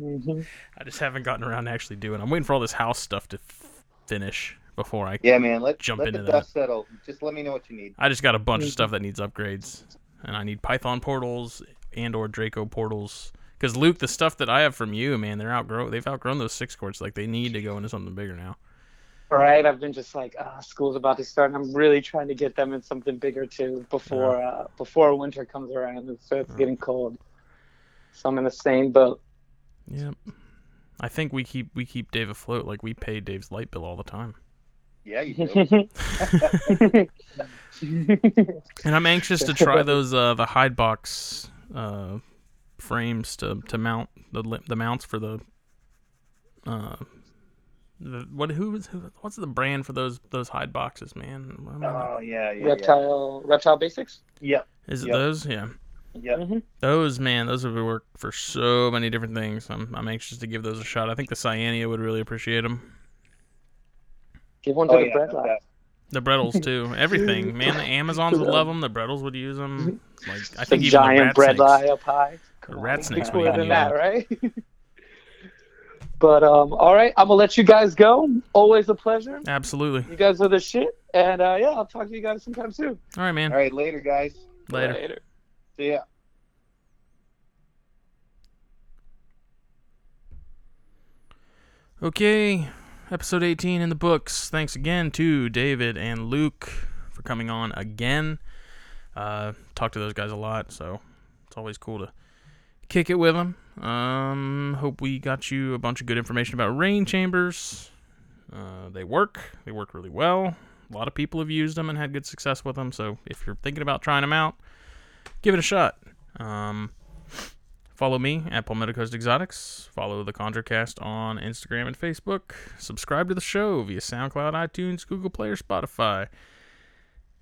Mhm. I just haven't gotten around to actually doing. I'm waiting for all this house stuff to f- finish before I. Yeah, man. Let Jump let into the that. settle. Just let me know what you need. I just got a bunch of Mhm. stuff that needs upgrades, and I need Python portals and or Draco portals. Because Luc, the stuff that I have from you, man, they're outgrow. They've outgrown those six quarts. Like they need to go into something bigger now. Right, I've been just like, ah, school's about to start, and I'm really trying to get them in something bigger too before uh, before winter comes around and starts Yeah. getting cold. So I'm in the same boat. Yep. I think we keep we keep Dave afloat. Like we pay Dave's light bill all the time. Yeah, you do. And I'm anxious to try those uh, the hide box uh, frames to, to mount the the mounts for the uh the what who is who, what's the brand for those those hide boxes, man? What am I- oh yeah, yeah, reptile, reptile basics. yeah. Is it Yep. those? Yeah. Yep. Mhm. Those man, those would work for so many different things. I'm I'm anxious to give those a shot. I think the Cyania would really appreciate them. Give one to Oh the yeah. bread lab. The Bredls too. Everything, man. The Amazons would love them. The Bredls would use them. Like I The think even giant the rat bread snakes. lie up high. The rat It's snakes cooler would than even that, right? but um, all right, I'm gonna let you guys go. Always a pleasure. Absolutely. You guys are the shit, and uh, yeah, I'll talk to you guys sometime soon. All right, man. All right, later, guys. Later. Later. See ya. Okay, episode 18 in the books. Thanks again to David and Luc for coming on again. Uh, talk to those guys a lot, so it's always cool to kick it with them. Um, hope we got you a bunch of good information about rain chambers. Uh, they work. They work really well. A lot of people have used them and had good success with them. So if you're thinking about trying them out, give it a shot. Um, Follow me at Palmetto Coast Exotics. Follow the ChondroCast on Instagram and Facebook. Subscribe to the show via SoundCloud, iTunes, Google Play, or Spotify.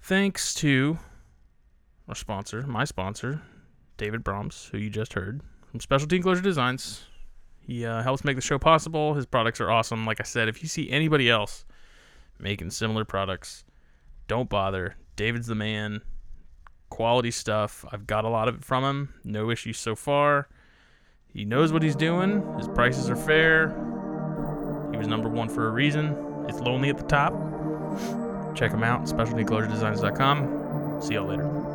Thanks to our sponsor, my sponsor, David Brahms, who you just heard from Specialty Enclosure Designs. He uh, helps make the show possible. His products are awesome. Like I said, if you see anybody else making similar products, don't bother. David's the man quality stuff. I've got a lot of it from him. No issues so far. He knows what he's doing. His prices are fair. He was number one for a reason. It's lonely at the top. Check him out, specialtyenclosuredesigns.com. See y'all later.